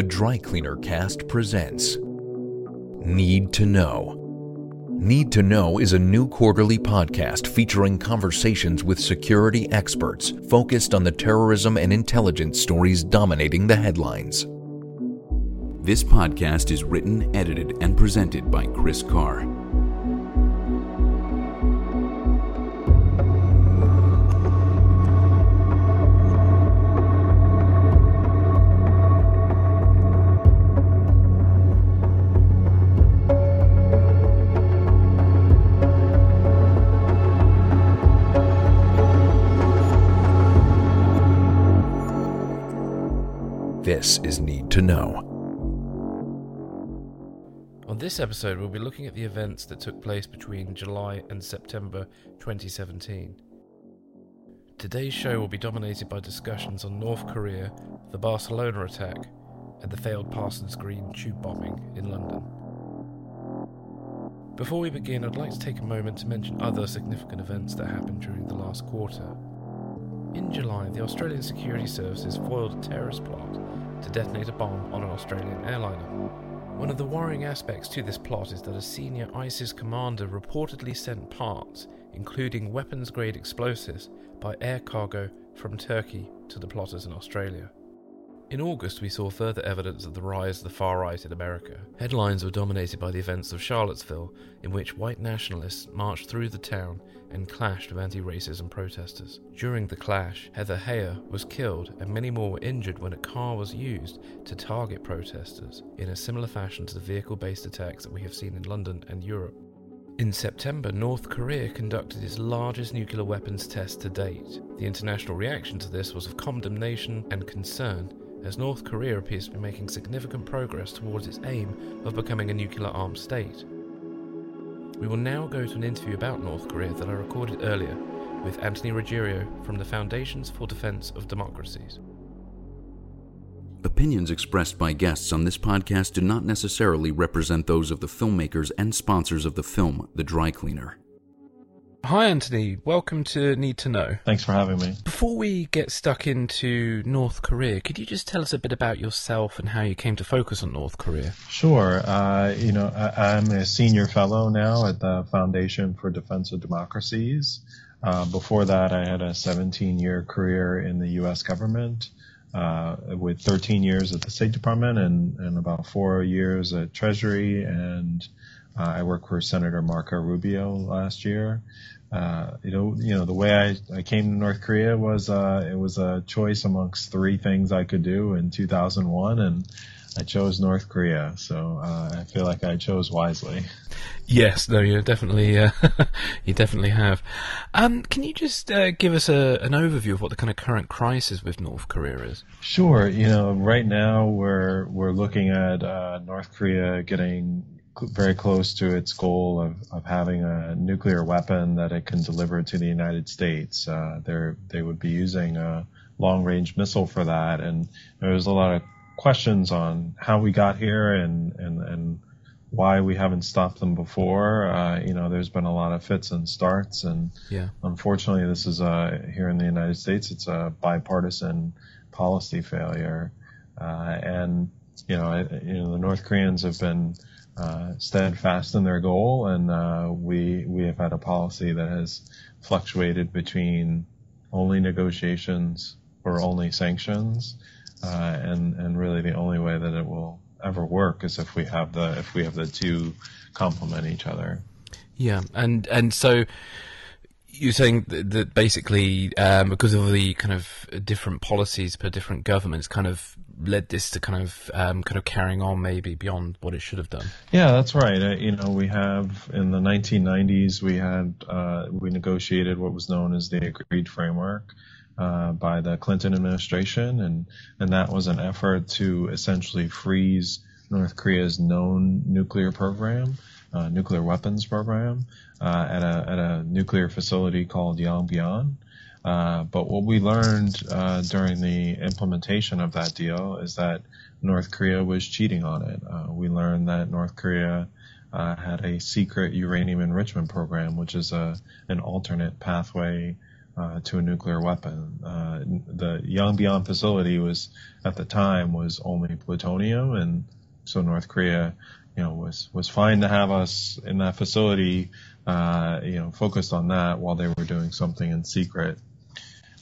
The Dry Cleaner Cast presents Need to Know. Need to Know is a new quarterly podcast featuring conversations with security experts focused on the terrorism and intelligence stories dominating the headlines. This podcast is written, edited, and presented by Chris Carr. This is Need to Know. On this episode, we'll be looking at the events that took place between July and September 2017. Today's show will be dominated by discussions on North Korea, the Barcelona attack, and the failed Parsons Green tube bombing in London. Before we begin, I'd like to take a moment to mention other significant events that happened during the last quarter. In July, the Australian Security Services foiled a terrorist plot to detonate a bomb on an Australian airliner. One of the worrying aspects to this plot is that a senior ISIS commander reportedly sent parts, including weapons grade explosives, by air cargo from Turkey to the plotters in Australia. In August, we saw further evidence of the rise of the far right in America. Headlines were dominated by the events of Charlottesville, in which white nationalists marched through the town and clashed with anti racism protesters. During the clash, Heather Heyer was killed and many more were injured when a car was used to target protesters, in a similar fashion to the vehicle based attacks that we have seen in London and Europe. In September, North Korea conducted its largest nuclear weapons test to date. The international reaction to this was of condemnation and concern, as North Korea appears to be making significant progress towards its aim of becoming a nuclear armed state. We will now go to an interview about North Korea that I recorded earlier with Anthony Ruggiero from the Foundations for Defense of Democracies. Opinions expressed by guests on this podcast do not necessarily represent those of the filmmakers and sponsors of the film The Dry Cleaner. Hi, Anthony. Welcome to Need to Know. Thanks for having me. Before we get stuck into North Korea, could you just tell us a bit about yourself and how you came to focus on North Korea? Sure. Uh, you know, I, am a senior fellow now at the Foundation for Defense of Democracies. Uh, before that, I had a 17 year career in the U.S. government. Uh, with 13 years at the State Department and, and about four years at Treasury and uh, I worked for Senator Marco Rubio last year. Uh, you know, you know, the way I, I came to North Korea was, uh, it was a choice amongst three things I could do in 2001 and I chose North Korea. So, uh, I feel like I chose wisely. Yes, no, you definitely, uh, you definitely have. Um, can you just uh, give us a, an overview of what the kind of current crisis with North Korea is? Sure. You know, right now we're we're looking at uh, North Korea getting very close to its goal of, of having a nuclear weapon that it can deliver to the United States. Uh, they would be using a long range missile for that. And there was a lot of questions on how we got here and, and, and why we haven't stopped them before. Uh, you know, there's been a lot of fits and starts, and yeah. unfortunately, this is uh, here in the United States. It's a bipartisan policy failure, uh, and you know, I, you know, the North Koreans have been uh, steadfast in their goal, and uh, we we have had a policy that has fluctuated between only negotiations or only sanctions, uh, and and really the only way that it will ever work is if we have the if we have the two complement each other. Yeah, and and so you're saying that, basically um, because of the kind of different policies per different governments, kind of led this to kind of um, kind of carrying on maybe beyond what it should have done. Yeah, that's right. Uh, you know, we have in the 1990s we had uh, we negotiated what was known as the Agreed Framework. Uh, by the Clinton administration, and and that was an effort to essentially freeze North Korea's known nuclear program, uh, nuclear weapons program, uh, at a at a nuclear facility called Yongbyon. Uh, but what we learned uh, during the implementation of that deal is that North Korea was cheating on it. Uh, we learned that North Korea uh, had a secret uranium enrichment program, which is a an alternate pathway uh, to a nuclear weapon. Uh, the Yongbyon facility was at the time was only plutonium, and so North Korea, you know, was was fine to have us in that facility, you know, focused on that while they were doing something in secret.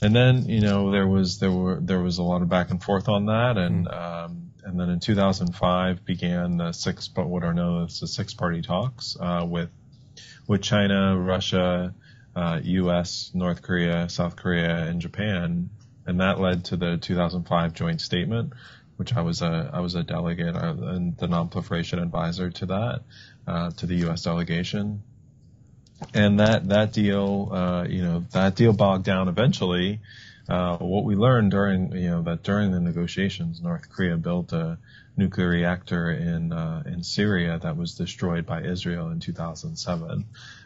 And then, you know, there was there were there was a lot of back and forth on that, and mm. um, and then in 2005 began the six, but what are known as the six party talks uh, with with China, Russia, uh, U.S., North Korea, South Korea, and Japan, and that led to the 2005 joint statement, which I was a I was a delegate uh, and the non-proliferation advisor to that uh, to the U.S. delegation, and that that deal uh, you know that deal bogged down eventually. Uh, what we learned during you know that during the negotiations, North Korea built a nuclear reactor in uh, in Syria that was destroyed by Israel in 2007.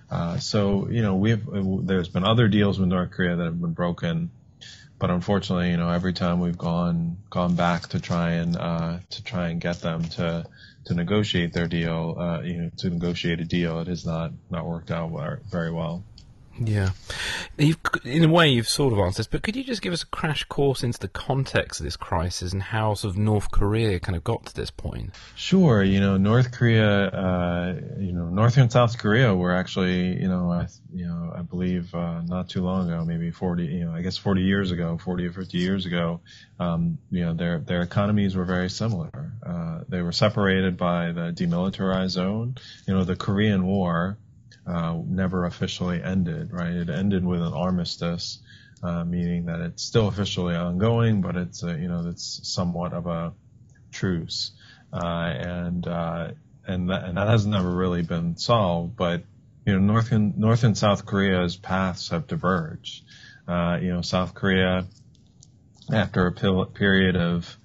Uh, so you know we've there's been other deals with North Korea that have been broken, but unfortunately you know every time we've gone gone back to try and uh, to try and get them to to negotiate their deal, uh, you know to negotiate a deal, it has not not worked out very well. Yeah. You've, in a way, you've sort of answered this, but could you just give us a crash course into the context of this crisis and how sort of North Korea kind of got to this point? Sure. You know, North Korea, uh, you know, North and South Korea were actually, you know, I, you know, I believe uh, not too long ago, maybe 40, you know, I guess 40 years ago, 40 or 50 years ago, um, you know, their their economies were very similar. Uh, they were separated by the demilitarized zone. You know, the Korean War uh, never officially ended, right? It ended with an armistice, uh, meaning that it's still officially ongoing, but it's a, you know it's somewhat of a truce, uh, and uh, and that, and that has never really been solved. But you know, North and North and South Korea's paths have diverged. Uh, you know, South Korea, after a period of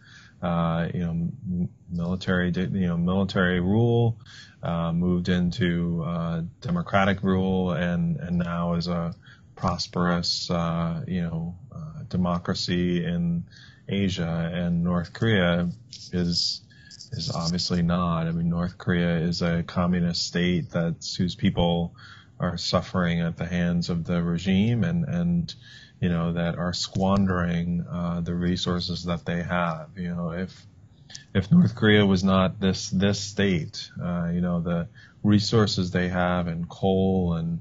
uh, you know military you know military rule uh, moved into uh, democratic rule and and now is a prosperous uh, you know uh, democracy in Asia and North Korea is is obviously not. I mean North Korea is a communist state that's whose people are suffering at the hands of the regime and and you know that are squandering uh, the resources that they have. You know if if North Korea was not this this state, uh, you know, the resources they have and coal and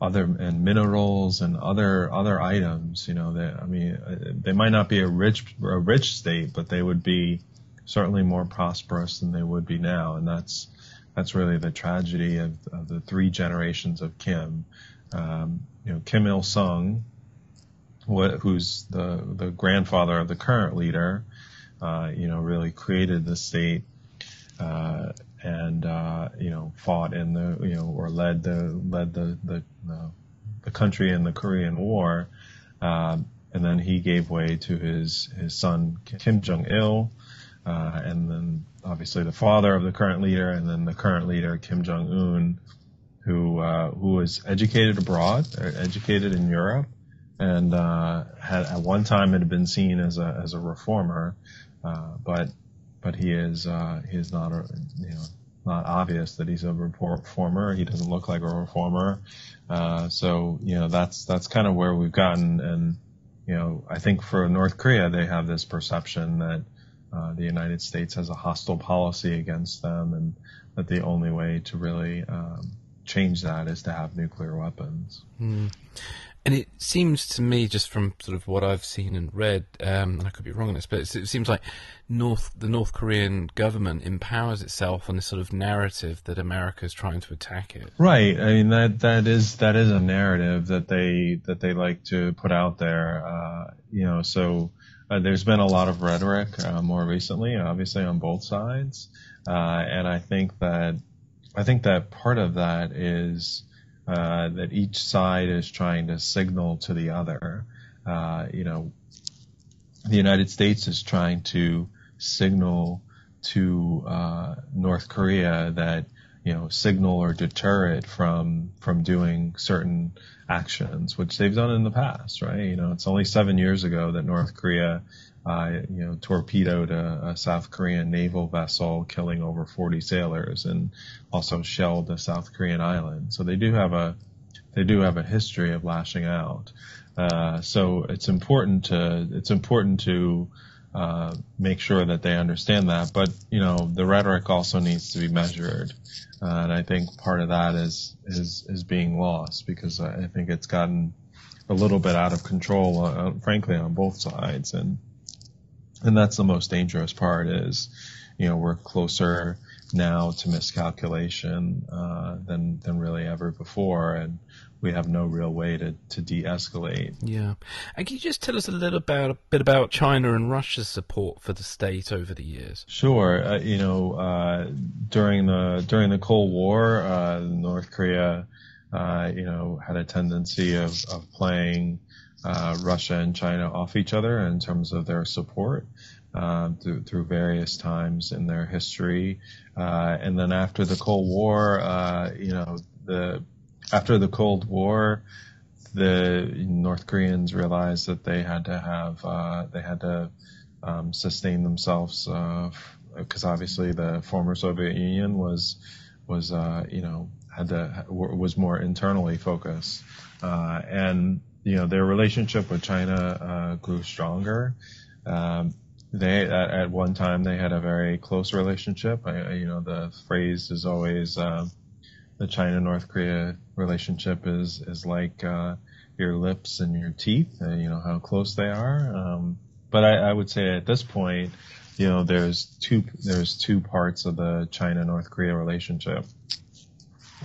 other and minerals and other other items, you know, I mean, uh, they might not be a rich a rich state, but they would be certainly more prosperous than they would be now, and that's that's really the tragedy of, of the three generations of Kim. Um, you know, Kim Il Sung, who's the the grandfather of the current leader, you know, really created the state, uh, and, uh, you know, fought in the, you know, or led the, led the, the, the country in the Korean War. Um, and then he gave way to his, his son, Kim Jong-il, uh, and then obviously the father of the current leader, and then the current leader, Kim Jong-un, who, uh, who was educated abroad, educated in Europe, and uh, had at one time had been seen as a as a reformer, uh, but but he is uh, he is not a, you know not obvious that he's a reformer. He doesn't look like a reformer. Uh, so you know that's that's kind of where we've gotten. And you know I think for North Korea they have this perception that uh, the United States has a hostile policy against them, and that the only way to really um, change that is to have nuclear weapons. Mm. And it seems to me, just from sort of what I've seen and read, um, and I could be wrong on this, but it seems like North the North Korean government empowers itself on this sort of narrative that America is trying to attack it. Right. I mean that that is that is a narrative that they that they like to put out there. Uh, you know, so uh, there's been a lot of rhetoric uh, more recently, obviously on both sides, uh, and I think that I think that part of that is uh, that each side is trying to signal to the other. Uh, you know, the United States is trying to signal to uh, North Korea that you know signal or deter it from from doing certain actions, which they've done in the past, right? You know, it's only seven years ago that North Korea uh, you know, torpedoed a, a, South Korean naval vessel, killing over 40 sailors, and also shelled a South Korean island. So they do have a they do have a history of lashing out. Uh, so it's important to it's important to uh, make sure that they understand that. But you know, the rhetoric also needs to be measured, uh, and I think part of that is is is being lost because I think it's gotten a little bit out of control, uh, frankly, on both sides, and and that's the most dangerous part. Is you know we're closer now to miscalculation uh, than than really ever before, and we have no real way to, to de-escalate. Yeah, and can you just tell us a little about a bit about China and Russia's support for the state over the years? Sure. Uh, you know, uh, during the during the Cold War, uh, North Korea, uh, you know, had a tendency of of playing uh, Russia and China off each other in terms of their support. Uh, through, through, various times in their history, and then after the Cold War, you know, the after the Cold War, the North Koreans realized that they had to have uh, they had to um, sustain themselves because uh, obviously the former Soviet Union was was uh, you know had to was more internally focused uh, and you know their relationship with China uh, grew stronger. Um, they at, at, one time they had a very close relationship. I, you know the phrase is always uh, the China North Korea relationship is is like uh, your lips and your teeth, and you know how close they are. Um, but I, I would say at this point, you know, there's two there's two parts of the China North Korea relationship.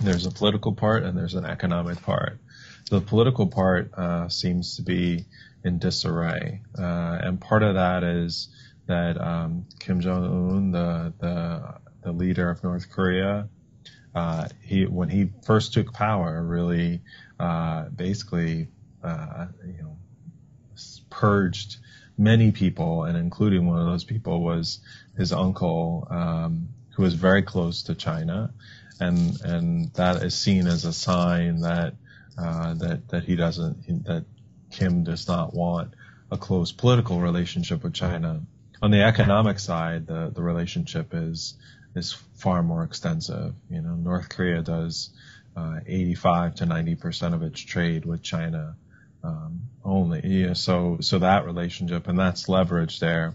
There's a political part and there's an economic part. The political part uh, seems to be in disarray, uh, and part of that is that um, Kim Jong Un, the the the leader of North Korea, uh, he when he first took power, really uh, basically uh, you know purged many people, and including one of those people was his uncle, um, who was very close to China, and and that is seen as a sign that uh, that that he doesn't that Kim does not want a close political relationship with China. On the economic side, the the relationship is is far more extensive. You know, North Korea does uh, 85 to 90 percent of its trade with China um, only. Yeah, so so that relationship and that's leverage there.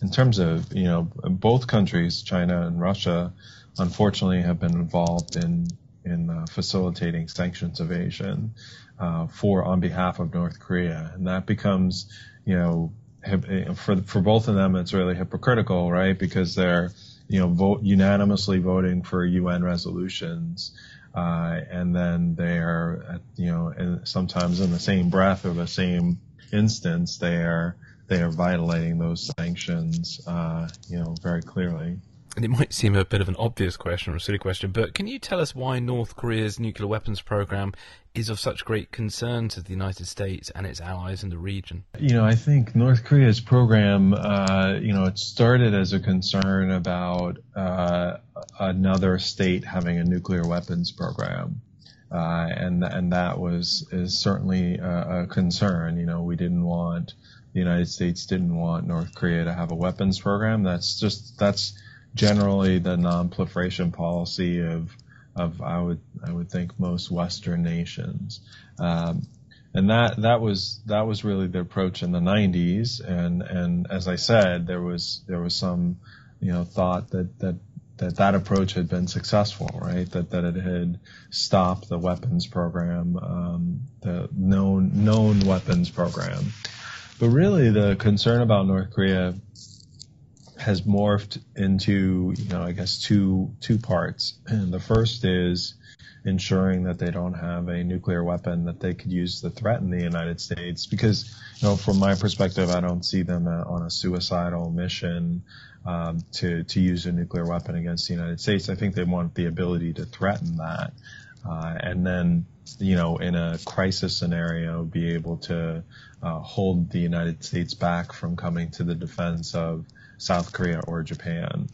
In terms of you know both countries, China and Russia, unfortunately have been involved in in uh, facilitating sanctions evasion uh, for on behalf of North Korea, and that becomes you know for for both of them it's really hypocritical, right? Because they're you know, vote unanimously voting for UN resolutions. Uh, and then they are, you know, sometimes in the same breath or the same instance, they are they are violating those sanctions, uh, you know, very clearly and it might seem a bit of an obvious question or a silly question, but can you tell us why North Korea's nuclear weapons program is of such great concern to the United States and its allies in the region? You know, I think North Korea's program, uh, you know, it started as a concern about uh, another state having a nuclear weapons program. Uh, and and that was is certainly a, a concern. You know, we didn't want the United States didn't want North Korea to have a weapons program. That's just that's generally the non-proliferation policy of of I would I would think most Western nations. Um, and that that was that was really the approach in the 90s and and as I said there was there was some you know thought that that that that approach had been successful right? That that it had stopped the weapons program um, the known known weapons program. But really the concern about North Korea has morphed into, you know, I guess two two parts. And the first is ensuring that they don't have a nuclear weapon that they could use to threaten the United States. Because, you know, from my perspective, I don't see them on a suicidal mission um, to to use a nuclear weapon against the United States. I think they want the ability to threaten that, uh, and then, you know, in a crisis scenario, be able to uh, hold the United States back from coming to the defense of South Korea or Japan.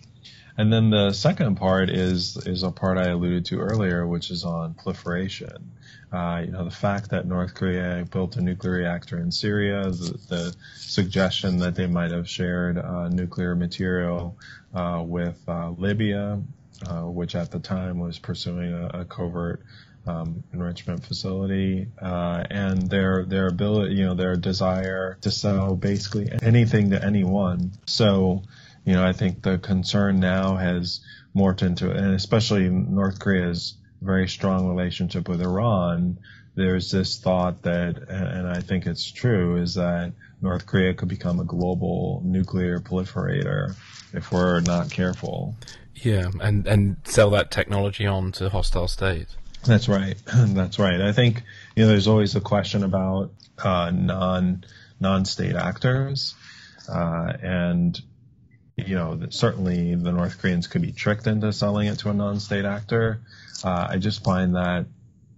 And then the second part is is a part I alluded to earlier, which is on proliferation. Uh, you know, the fact that North Korea built a nuclear reactor in Syria, the, the suggestion that they might have shared uh, nuclear material uh, with uh, Libya, uh, which at the time was pursuing a, a covert um, enrichment facility, uh, and their their ability, you know, their desire to sell basically anything to anyone. So, you know, I think the concern now has morphed into, it, and especially North Korea's very strong relationship with Iran. There's this thought that, and I think it's true, is that North Korea could become a global nuclear proliferator if we're not careful. Yeah, and and sell that technology on to hostile states. That's right. That's right. I think you know there's always a question about uh, non non-state actors, uh, and you know certainly the North Koreans could be tricked into selling it to a non-state actor. Uh, I just find that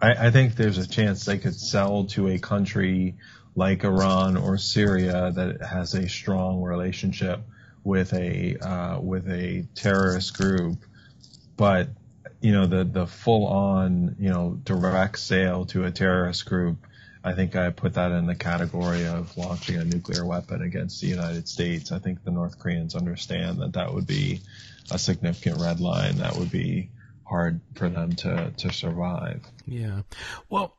I, I think there's a chance they could sell to a country like Iran or Syria that has a strong relationship with a uh, with a terrorist group, but you know the the full on you know direct sale to a terrorist group. I think I put that in the category of launching a nuclear weapon against the United States. I think the North Koreans understand that that would be a significant red line. That would be hard for them to, to survive. Yeah. Well,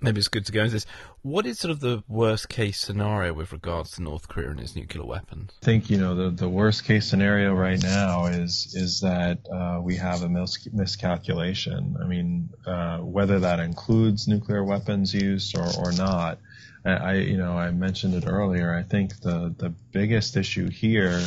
maybe it's good to go into this. What is sort of the worst case scenario with regards to North Korea and its nuclear weapons? I think you know the the worst case scenario right now is is that uh, we have a mis- miscalculation. I mean, uh, whether that includes nuclear weapons use or or not. I you know I mentioned it earlier. I think the the biggest issue here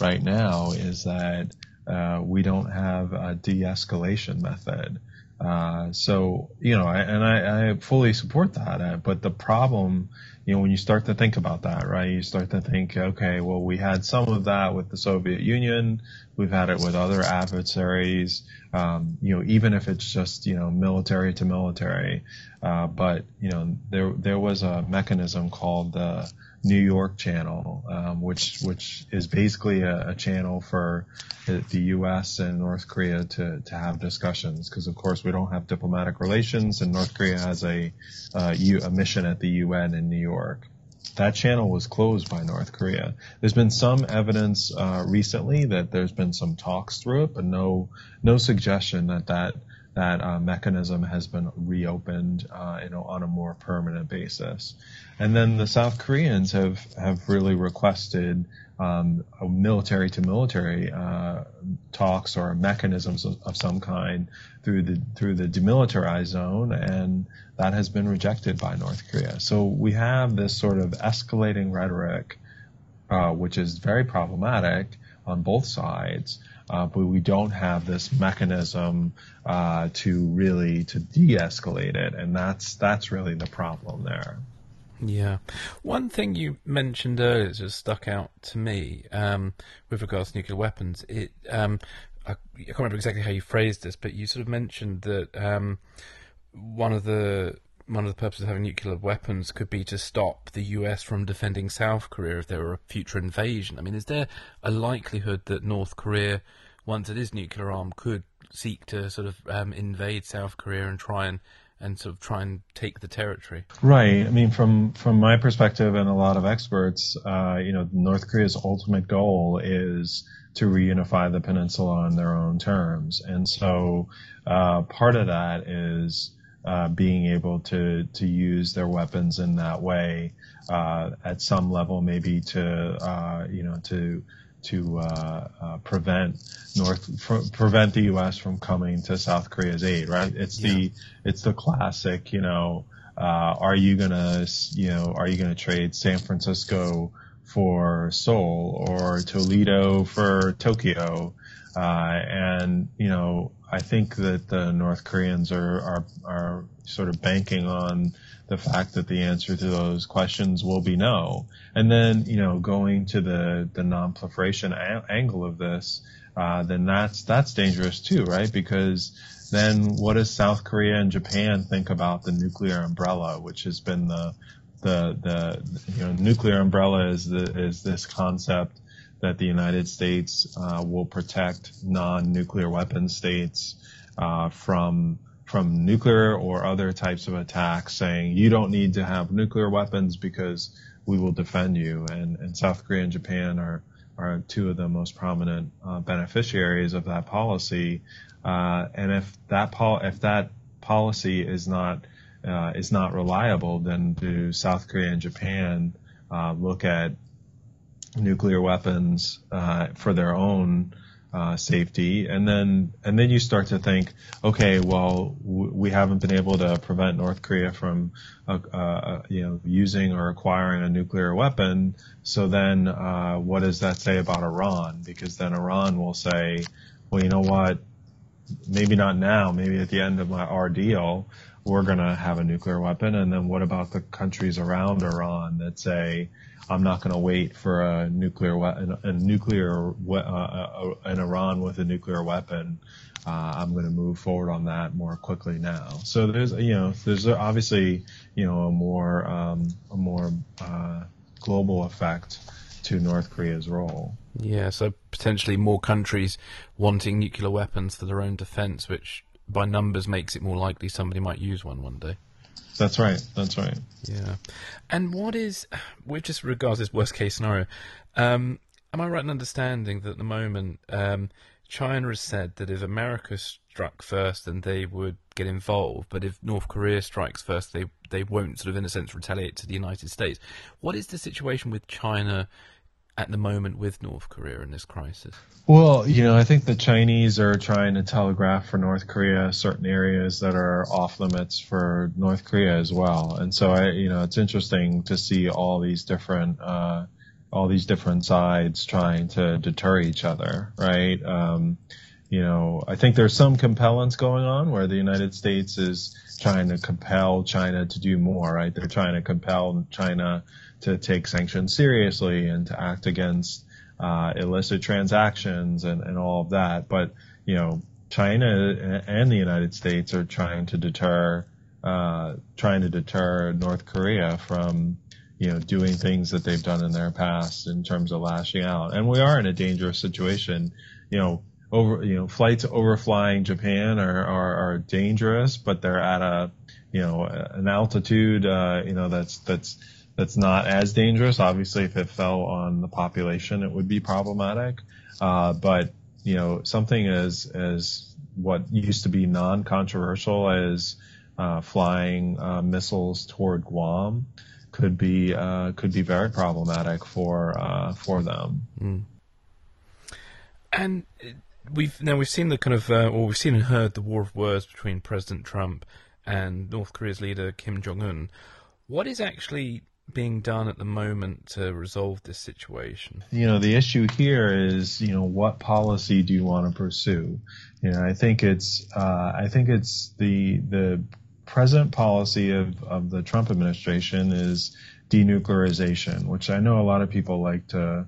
right now is that uh, we don't have a de-escalation method. Uh, so, you know, I, and I, I, fully support that. Uh, but the problem, you know, when you start to think about that, right, you start to think, okay, well, we had some of that with the Soviet Union. We've had it with other adversaries, um, you know, even if it's just, you know, military to military. Uh, but, you know, there, there was a mechanism called the, New York channel, um, which which is basically a, a, channel for the U.S. and North Korea to to have discussions because of course we don't have diplomatic relations and North Korea has a uh, U, a mission at the UN in New York. That channel was closed by North Korea. There's been some evidence uh, recently that there's been some talks through it, but no no suggestion that that that uh, mechanism has been reopened, uh, you know, on a more permanent basis. And then the South Koreans have have really requested um, military to military uh, talks or mechanisms of, of, some kind through the through the demilitarized zone, and that has been rejected by North Korea. So we have this sort of escalating rhetoric, uh, which is very problematic on both sides uh, but we don't have this mechanism uh, to really to de-escalate it, and that's that's really the problem there. Yeah, one thing you mentioned earlier that just stuck out to me um, with regards to nuclear weapons. It um, I, I, can't remember exactly how you phrased this, but you sort of mentioned that um, one of the one of the purposes of having nuclear weapons could be to stop the US from defending South Korea if there were a future invasion. I mean, is there a likelihood that North Korea, once it is nuclear armed, could seek to sort of um, invade South Korea and try and and sort of try and take the territory. Right. I mean, from from my perspective and a lot of experts, uh, you know, North Korea's ultimate goal is to reunify the peninsula on their own terms, and so uh, part of that is uh, being able to to use their weapons in that way uh, at some level, maybe to uh, you know to to uh, uh, prevent North pr- prevent the U.S. from coming to South Korea's aid. Right? It's yeah. the it's the classic. You know, Uh, are you gonna you know are you gonna trade San Francisco for Seoul or Toledo for Tokyo? Uh and you know I think that the North Koreans are, are, are sort of banking on the fact that the answer to those questions will be no. And then, you know, going to the, the non-proliferation a- angle of this, uh, then that's, that's dangerous too, right? Because then what does South Korea and Japan think about the nuclear umbrella, which has been the, the, the, you know, nuclear umbrella is the, is this concept that the United States uh, will protect non-nuclear weapon states uh, from from nuclear or other types of attacks, saying you don't need to have nuclear weapons because we will defend you. And, and South Korea and Japan are are two of the most prominent uh, beneficiaries of that policy. Uh, and if that pol- if that policy is not uh, is not reliable, then do South Korea and Japan uh, look at nuclear weapons uh, for their own uh, safety, and then and then you start to think, okay, well, w- we haven't been able to prevent North Korea from, uh, uh, you know, using or acquiring a nuclear weapon. So then, uh, what does that say about Iran? Because then Iran will say, well, you know what? Maybe not now. Maybe at the end of my, our deal, we're going to have a nuclear weapon. And then what about the countries around Iran that say, I'm not going to wait for a nuclear weapon, a nuclear uh, uh, an Iran with a nuclear weapon. Uh, I'm going to move forward on that more quickly now. So there's you know there's obviously you know a more um, a more uh, global effect to North Korea's role. Yeah, so potentially more countries wanting nuclear weapons for their own defense, which by numbers makes it more likely somebody might use one one day. That's right. That's right. Yeah. And what is, with just regards this worst case scenario, um, am I right in understanding that at the moment um, China has said that if America struck first, then they would get involved, but if North Korea strikes first, they they won't sort of in a sense retaliate to the United States. What is the situation with China at the moment with North Korea in this crisis? Well, you know, I think the Chinese are trying to telegraph for North Korea certain areas that are off limits for North Korea as well. And so I, you know, it's interesting to see all these different, uh, all these different sides trying to deter each other, right? Um, you know, I think there's some compellence going on where the United States is trying to compel China to do more, right? They're trying to compel China to take sanctions seriously and to act against uh, illicit transactions and, and all of that. But you know, China and the United States are trying to deter uh, trying to deter North Korea from you know doing things that they've done in their past in terms of lashing out. And we are in a dangerous situation. You know, over you know flights overflying Japan are are, are dangerous, but they're at a you know an altitude uh, you know that's that's that's not as dangerous. Obviously, if it fell on the population, it would be problematic. Uh, but you know, something as as what used to be non-controversial as uh, flying uh, missiles toward Guam could be uh, could be very problematic for uh, for them. Mm. And we've now we've seen the kind of uh, or we've seen and heard the war of words between President Trump and North Korea's leader Kim Jong Un. What is actually being done at the moment to resolve this situation? You know, the issue here is, you know, what policy do you want to pursue? You know, I think it's, uh, I think it's the the present policy of of the Trump administration is denuclearization, which I know a lot of people like to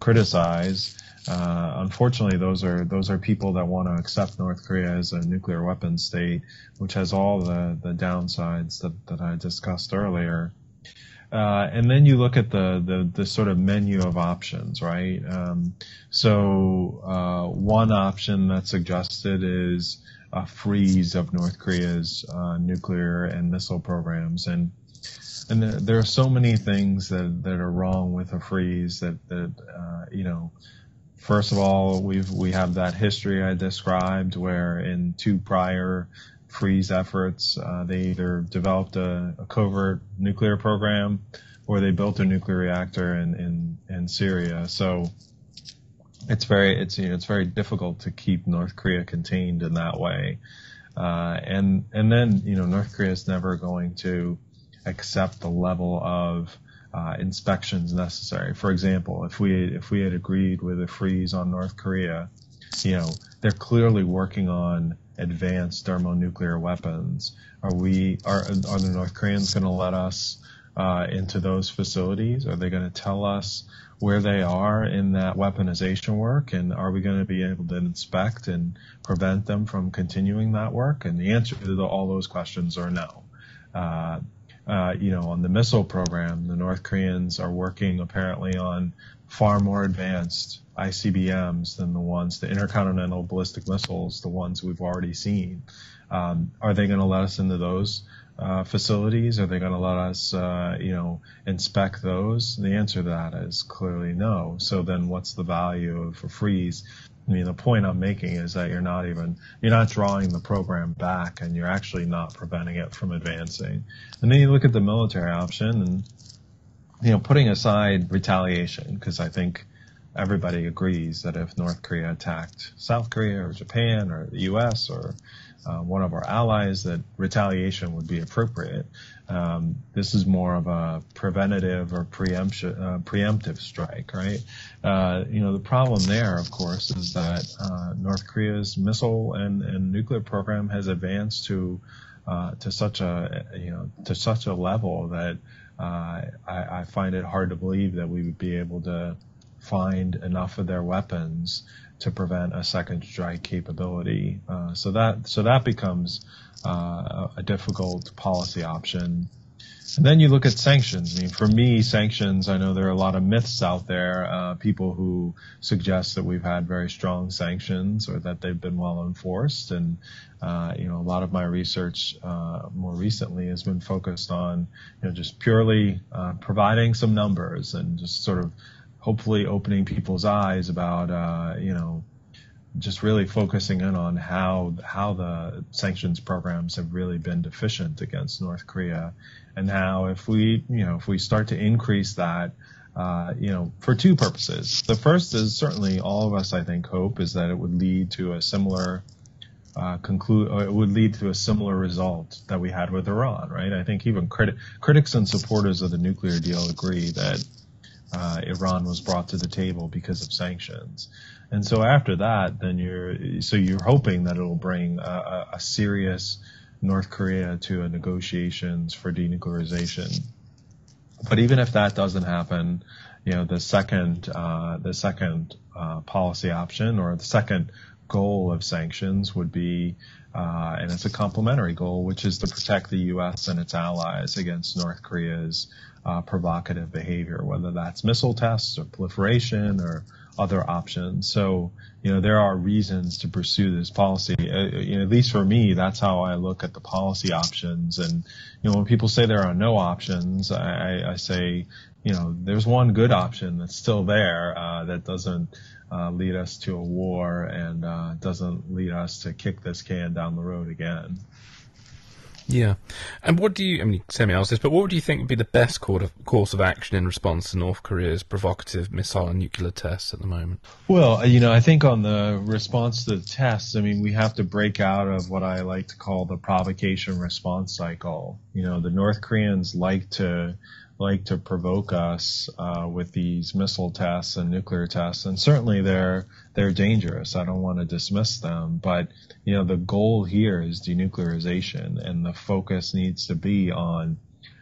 criticize. Uh, unfortunately, those are those are people that want to accept North Korea as a nuclear weapons state, which has all the the downsides that that I discussed earlier. Uh, and then you look at the, the, the sort of menu of options, right? Um, so uh, one option that's suggested is a freeze of North Korea's uh, nuclear and missile programs, and and there, there, are so many things that that are wrong with a freeze that that uh, you know. First of all, we've we have that history I described where in two prior freeze efforts. Uh, they either developed a, a, covert nuclear program or they built a nuclear reactor in, in, in Syria. So it's very it's you know it's very difficult to keep North Korea contained in that way. Uh, and and then you know North Korea is never going to accept the level of uh, inspections necessary. For example, if we if we had agreed with a freeze on North Korea, you know they're clearly working on advanced thermonuclear weapons. Are we are are the North Koreans going to let us uh, into those facilities? Are they going to tell us where they are in that weaponization work, and are we going to be able to inspect and prevent them from continuing that work? And the answer to the, all those questions are no. Uh, uh, you know, on the missile program, the North Koreans are working apparently on far more advanced ICBMs than the ones, the intercontinental ballistic missiles, the ones we've already seen. Um, are they going to let us into those uh, facilities? Are they going to let us, uh, you know, inspect those? The answer to that is clearly no. So then, what's the value of a freeze? I mean, the point I'm making is that you're not even you're not drawing the program back, and you're actually not preventing it from advancing. And then you look at the military option, and you know, putting aside retaliation, because I think everybody agrees that if North Korea attacked South Korea or Japan or the U.S. or uh, one of our allies, that retaliation would be appropriate. Um, this is more of a preventative or preemption, uh, preemptive strike, right? Uh, you know, the problem there, of course, is that uh, North Korea's missile and, and nuclear program has advanced to uh, to such a you know to such a level that I, I find it hard to believe that we would be able to find enough of their weapons to prevent a second strike capability. Uh, so that so that becomes uh, a difficult policy option. And then you look at sanctions. I mean, for me, sanctions. I know there are a lot of myths out there. Uh, people who suggest that we've had very strong sanctions or that they've been well enforced. And uh, you know, a lot of my research uh, more recently has been focused on you know just purely uh, providing some numbers and just sort of hopefully opening people's eyes about uh, you know just really focusing in on how how the sanctions programs have really been deficient against North Korea, and how if we you know if we start to increase that, uh, you know, for two purposes. The first is certainly all of us I think hope is that it would lead to a similar uh, conclude it would lead to a similar result that we had with Iran, right? I think even criti- critics and supporters of the nuclear deal agree that uh, Iran was brought to the table because of sanctions. And so after that, then you're so you're hoping that it'll bring a, a serious North Korea to negotiations for denuclearization. But even if that doesn't happen, you know the second uh, the second uh, policy option or the second goal of sanctions would be, uh, and it's a complementary goal, which is to protect the U.S. and its allies against North Korea's uh, provocative behavior, whether that's missile tests or proliferation or other options. So, you know, there are reasons to pursue this policy. Uh, you know, at least for me, that's how I look at the policy options. And, you know, when people say there are no options, I, I say, you know, there's one good option that's still there uh, that doesn't uh, lead us to a war and uh, doesn't lead us to kick this can down the road again. Yeah. And what do you, I mean, semi asked this, but what do you think would be the best course of action in response to North Korea's provocative missile and nuclear tests at the moment? Well, you know, I think on the response to the tests, I mean, we have to break out of what I like to call the provocation response cycle. You know, the North Koreans like to like to provoke us uh, with these missile tests and nuclear tests, and certainly they're they're dangerous. I don't want to dismiss them, but you know the goal here is denuclearization, and the focus needs to be on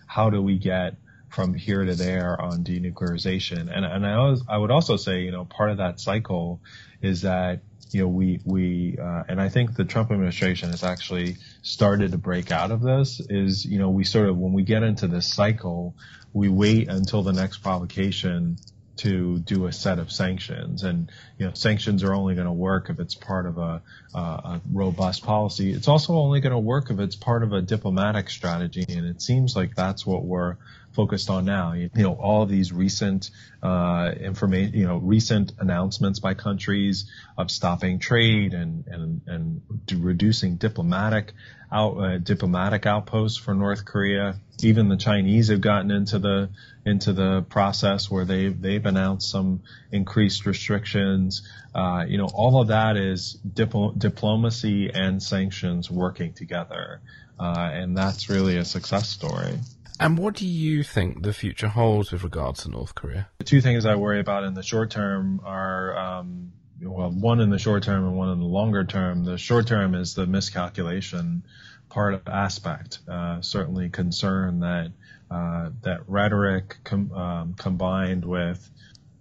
how do we get from here to there on denuclearization. And and I I would also say you know part of that cycle is that you know, we we uh, and I think the Trump administration has actually started to break out of this. Is you know, we sort of when we get into this cycle, we wait until the next provocation to do a set of sanctions. And, you know, sanctions are only going to work if it's part of a, uh, a robust policy. It's also only going to work if it's part of a diplomatic strategy. And it seems like that's what we're focused on now. You, know, all of these recent uh, information, you know, recent announcements by countries of stopping trade and and and reducing diplomatic out uh, diplomatic outposts for North Korea. Even the Chinese have gotten into the into the process where they've they've announced some increased restrictions. Uh, you know, all of that is dipl- diplomacy and sanctions working together, uh, and that's really a success story. And what do you think the future holds with regards to North Korea? The two things I worry about in the short term are, um, well, one in the short term and one in the longer term. The short term is the miscalculation part of aspect. Uh, certainly concern that uh, that rhetoric com- um, combined with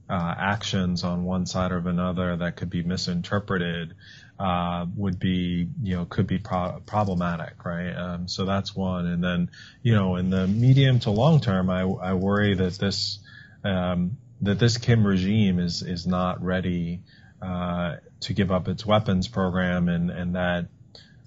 uh, actions on one side or another that could be misinterpreted uh, would be, you know, could be pro- problematic, right? Um, so that's one. And then, you know, in the medium to long term, I, I worry that this, um, that this Kim regime is, is not ready, uh, to give up its weapons program and, and that,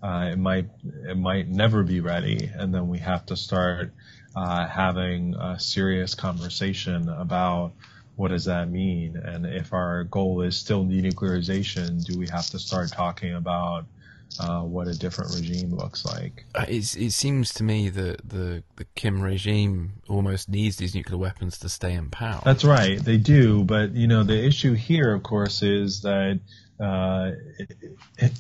uh, it might it might never be ready, and then we have to start uh, having a serious conversation about what does that mean, and if our goal is still denuclearization, do we have to start talking about uh, what a different regime looks like. Uh, it seems to me that the, the Kim regime almost needs these nuclear weapons to stay in power. That's right, they do. But you know, the issue here, of course, is that uh,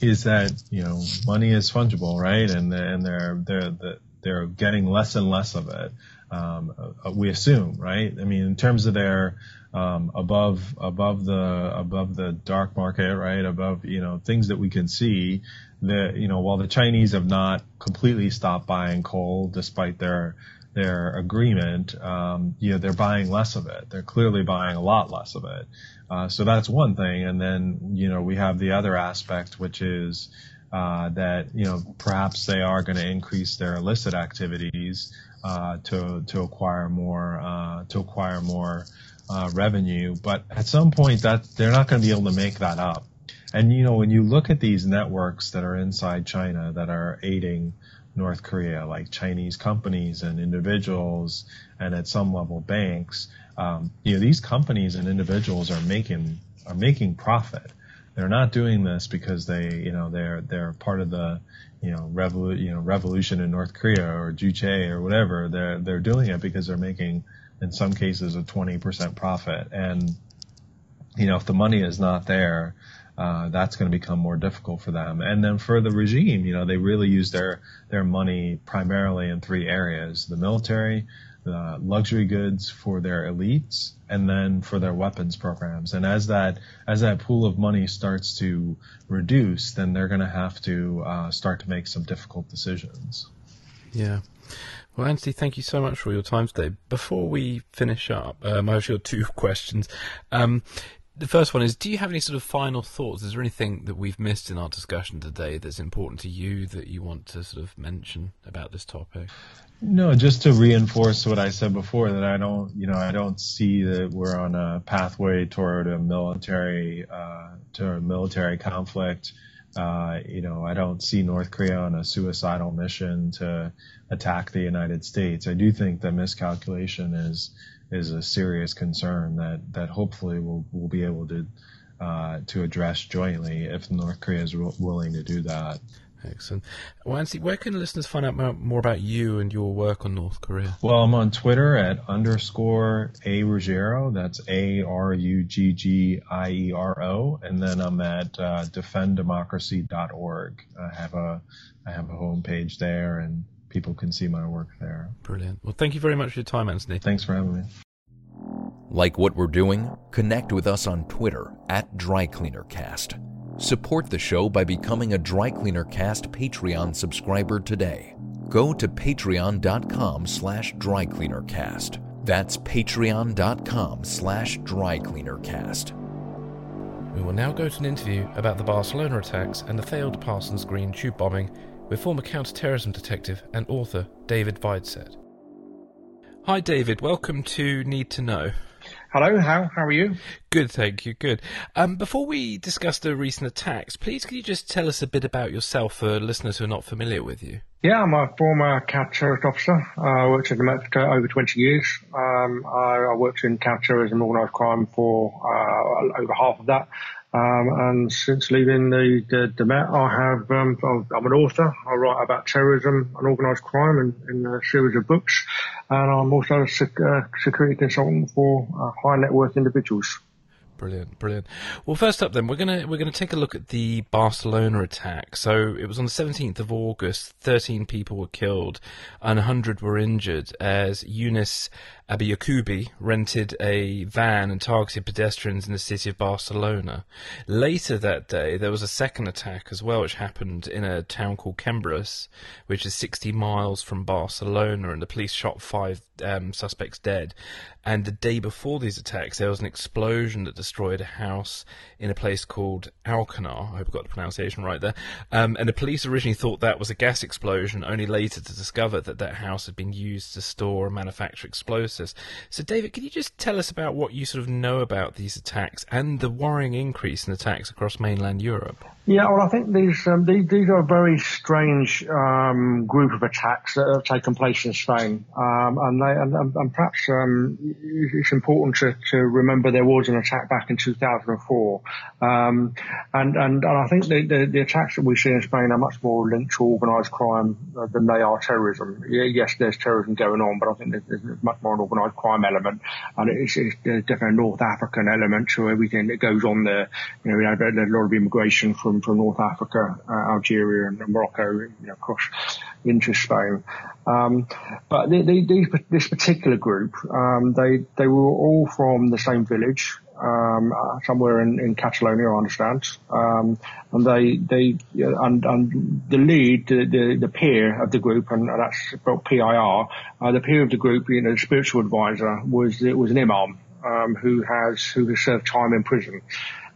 is that you know money is fungible, right? And and they're they're they're getting less and less of it. Um, uh, we assume, right? I mean, in terms of their um, above above the above the dark market, right? Above you know things that we can see. That you know while the Chinese have not completely stopped buying coal, despite their their agreement, um, you know they're buying less of it. They're clearly buying a lot less of it. Uh, so that's one thing, and then you know we have the other aspect, which is uh, that you know perhaps they are going to increase their illicit activities uh, to to acquire more uh, to acquire more uh, revenue, but at some point that they're not going to be able to make that up. And you know when you look at these networks that are inside China that are aiding North Korea, like Chinese companies and individuals, and at some level banks, um, you know these companies and individuals are making are making profit they're not doing this because they, you know, they're they're part of the, you know, revolu- you know, revolution in North Korea or Juche or whatever. They're they're doing it because they're making, in some cases, a 20% profit. And, you know, if the money is not there, uh, that's going to become more difficult for them. And then for the regime, you know, they really use their their money primarily in three areas: the military, uh, luxury goods for their elites and then for their weapons programs. And as that as that pool of money starts to reduce, then they're going to have to uh, start to make some difficult decisions. Yeah. Well, Anthony, thank you so much for your time today. Before we finish up, um, I've got two questions. Um, the first one is Do you have any sort of final thoughts? Is there anything that we've missed in our discussion today that's important to you that you want to sort of mention about this topic? No, just to reinforce what I said before that I don't, you know, I don't see that we're on a pathway toward a military, uh, to a military conflict. Uh, you know, I don't see North Korea on a suicidal mission to attack the United States. I do think that miscalculation is is a serious concern that that hopefully we'll we'll be able to uh, to address jointly if North Korea is willing to do that. Excellent. Well, Anthony, where can listeners find out more about you and your work on North Korea? Well, I'm on Twitter at underscore A Ruggiero. That's A R U G G I E R O. And then I'm at uh, defenddemocracy.org. I have a I have a homepage there, and people can see my work there. Brilliant. Well, thank you very much for your time, Anthony. Thanks for having me. Like what we're doing? Connect with us on Twitter at DryCleanerCast. Support the show by becoming a Dry Cleaner Cast Patreon subscriber today. Go to patreon.com slash drycleanercast. That's patreon.com slash drycleanercast. We will now go to an interview about the Barcelona attacks and the failed Parsons Green tube bombing with former counterterrorism detective and author David Videcette. Hi, David. Welcome to Need to Know. Hello, how how are you? Good, thank you. Good. Um, before we discuss the recent attacks, please can you just tell us a bit about yourself for listeners who are not familiar with you? Yeah, I'm a former counter-terrorist officer. Uh, I worked in the Met for over 20 years. Um, I, I, worked in counter-terrorism and organised crime for uh, over half of that. Um, and since leaving the, the, the Met, I have, um, I'm an author. I write about terrorism and organised crime in, in, a series of books. And I'm also a sec- uh, security consultant for uh, high net worth individuals. Brilliant, brilliant. Well, first up, then we're gonna we're gonna take a look at the Barcelona attack. So it was on the seventeenth of August. Thirteen people were killed, and hundred were injured as Younes Abouyaaqoub rented a van and targeted pedestrians in the city of Barcelona. Later that day, there was a second attack as well, which happened in a town called Cambrils, which is sixty miles from Barcelona, and the police shot five um, suspects dead. And the day before these attacks, there was an explosion that destroyed a house in a place called Alcanar. I hope I got the pronunciation right there. Um, and the police originally thought that was a gas explosion, only later to discover that that house had been used to store and manufacture explosives. So, David, can you just tell us about what you sort of know about these attacks and the worrying increase in attacks across mainland Europe? Yeah, well, I think these um, these, these, are a very strange um, group of attacks that have taken place in Spain, um, and, they, and, and, perhaps um, it's important to, to remember there was an attack back in 2004, um, and, and and I think the, the, the, attacks that we see in Spain are much more linked to organised crime uh, than they are terrorism. Yes, there's terrorism going on, but I think there's, there's much more organised crime element, and it's, it's definitely North African element to everything that goes on there. You know, we have a lot of immigration from from, North Africa, uh, Algeria and Morocco, you know, across into Spain. Um, but the, the, these, this particular group, um, they, they were all from the same village, um, uh, somewhere in, in Catalonia, I understand. Um, and they, they, and, and the lead, the, the, the pir of the group, and that's spelled P-I-R, uh, the pir of the group, you know, spiritual advisor was, it was an imam, um, who has, who has served time in prison.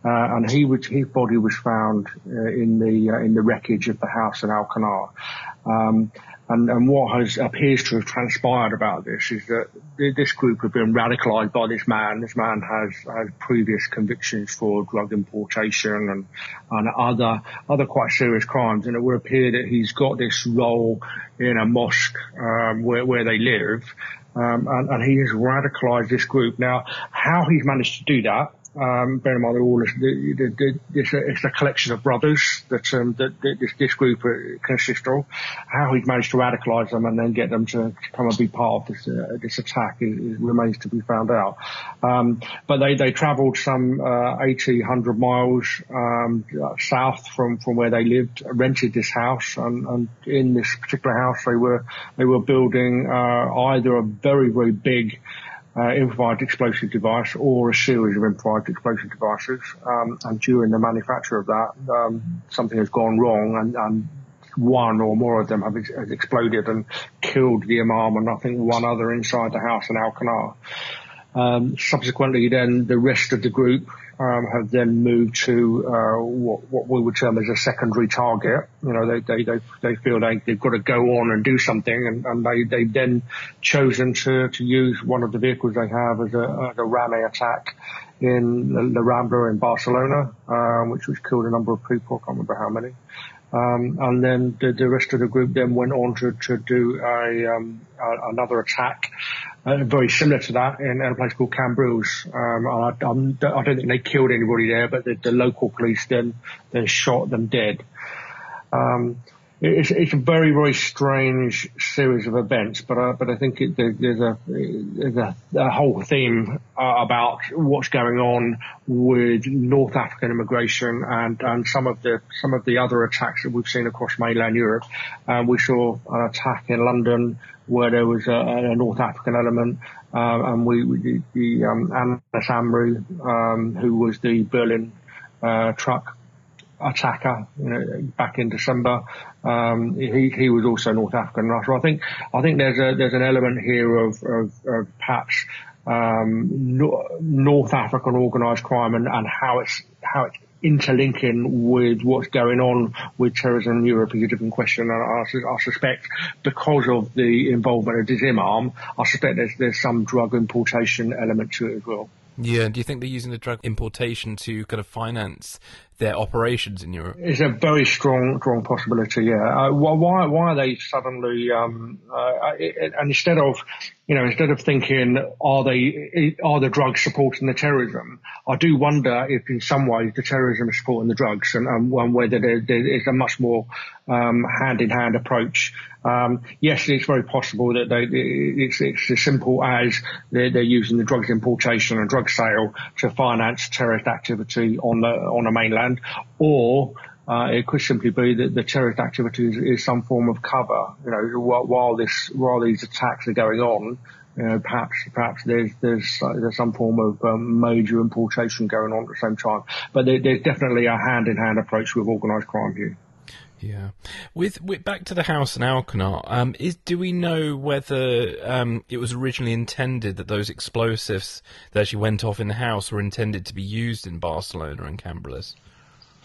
Uh, and he was, his body was found uh, in the uh, in the wreckage of the house in Alcanar. And, and what has appears to have transpired about this is that this group have been radicalised by this man. This man has, has previous convictions for drug importation and, and other other quite serious crimes, and it would appear that he's got this role in a mosque um, where where they live, um, and, and he has radicalised this group. Now, how he's managed to do that um, bear in mind, all this, it's, a, collection of brothers that, um, that, this, this, group consists of. How he's managed to radicalise them and then get them to come and be part of this, uh, this attack remains to be found out. Um, but they, they travelled some uh, 80, 100 miles um, south from, from where they lived, rented this house, and, and in this particular house they were they were building uh, either a very very big uh, improvised explosive device or a series of improvised explosive devices. Um, and during the manufacture of that, um, something has gone wrong and, and one or more of them have ex- has exploded and killed the imam and I think one other inside the house in Alcanar. Um, subsequently, then the rest of the group um, have then moved to uh, what, what, we would term as a secondary target. You know, they they they, they feel they, they've got to go on and do something, and, and they they've then chosen to to use one of the vehicles they have as a, as a Rame attack in the Rambla in Barcelona, um, which which killed a number of people. I can't remember how many. Um, and then the, the, rest of the group then went on to, to do a, um, a, another attack, uh, very similar to that in, in a place called Cambrils. Um, I, I'm, I do not think they killed anybody there, but the, the local police then then shot them dead. Um, it's, it's a very, very strange series of events, but uh, but I think it, there's a there's a, a whole theme uh, about what's going on with North African immigration and, and some of the some of the other attacks that we've seen across mainland Europe. Um, we saw an attack in London where there was a, a North African element, uh, and we, we the, the um, Anis Amri, um, who was the Berlin uh, truck attacker you know, back in December. Um, he, he was also North African. So I think, I think there's a, there's an element here of, of, of perhaps, um, North African organised crime and, and how it's, how it's interlinking with what's going on with terrorism in Europe is a different question. And I, I, suspect because of the involvement of this I suspect there's, there's some drug importation element to it as well. Yeah, do you think they're using the drug importation to kind of finance their operations in Europe? It's a very strong, strong possibility. Yeah. Uh, why, why are they suddenly? Um, uh, and instead of, you know, instead of thinking, are they, are the drugs supporting the terrorism? I do wonder if, in some ways, the terrorism is supporting the drugs, and, whether there, there is a much more um, hand-in-hand approach. Um, yes, it's very possible that they, it's, it's as simple as they're, they're, using the drugs importation and drug sale to finance terrorist activity on the on the mainland, or uh, it could simply be that the terrorist activity is, is, some form of cover. You know, while, while this while these attacks are going on, you know, perhaps perhaps there's there's uh, there's some form of um, major importation going on at the same time. But there, there's definitely a hand in hand approach with organised crime here. Yeah. With, with, back to the house in Alcanar, um, is do we know whether um, it was originally intended that those explosives that actually went off in the house were intended to be used in Barcelona and Cambrils?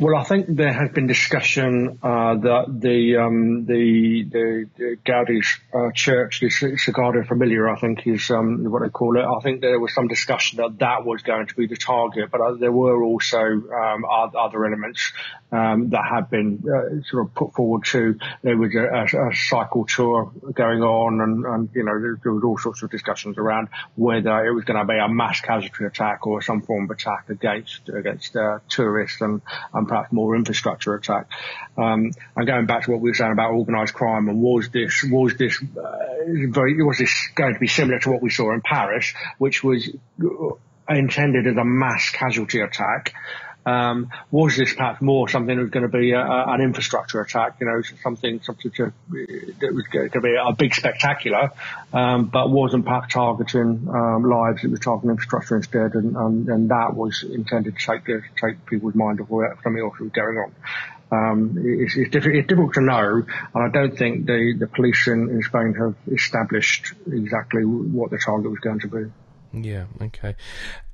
Well, I think there has been discussion uh, that the um, the, the, the Gaudi's uh, church, the Sagrada Familia, I think is um, what they call it. I think there was some discussion that that was going to be the target, but uh, there were also um, other elements um, that had been uh, sort of put forward too. There was a, a, a cycle tour going on, and, and you know there, there, was all sorts of discussions around whether it was going to be a mass casualty attack or some form of attack against against uh, tourists and, and perhaps more infrastructure attack. Um, and going back to what we were saying about organised crime, and was this was this uh, very was this going to be similar to what we saw in Paris, which was intended as a mass casualty attack? Um, was this perhaps more something that was going to be a, a, an infrastructure attack? You know, something something to, that was going to be a big spectacular, um, but wasn't perhaps targeting um, lives. It was targeting infrastructure instead, and, and, and that was intended to take take people's mind off something else was going on. Um, it's, it's, difficult, it's, difficult, to know, and I don't think the, the police in, in Spain have established exactly what the target was going to be. Yeah. Okay.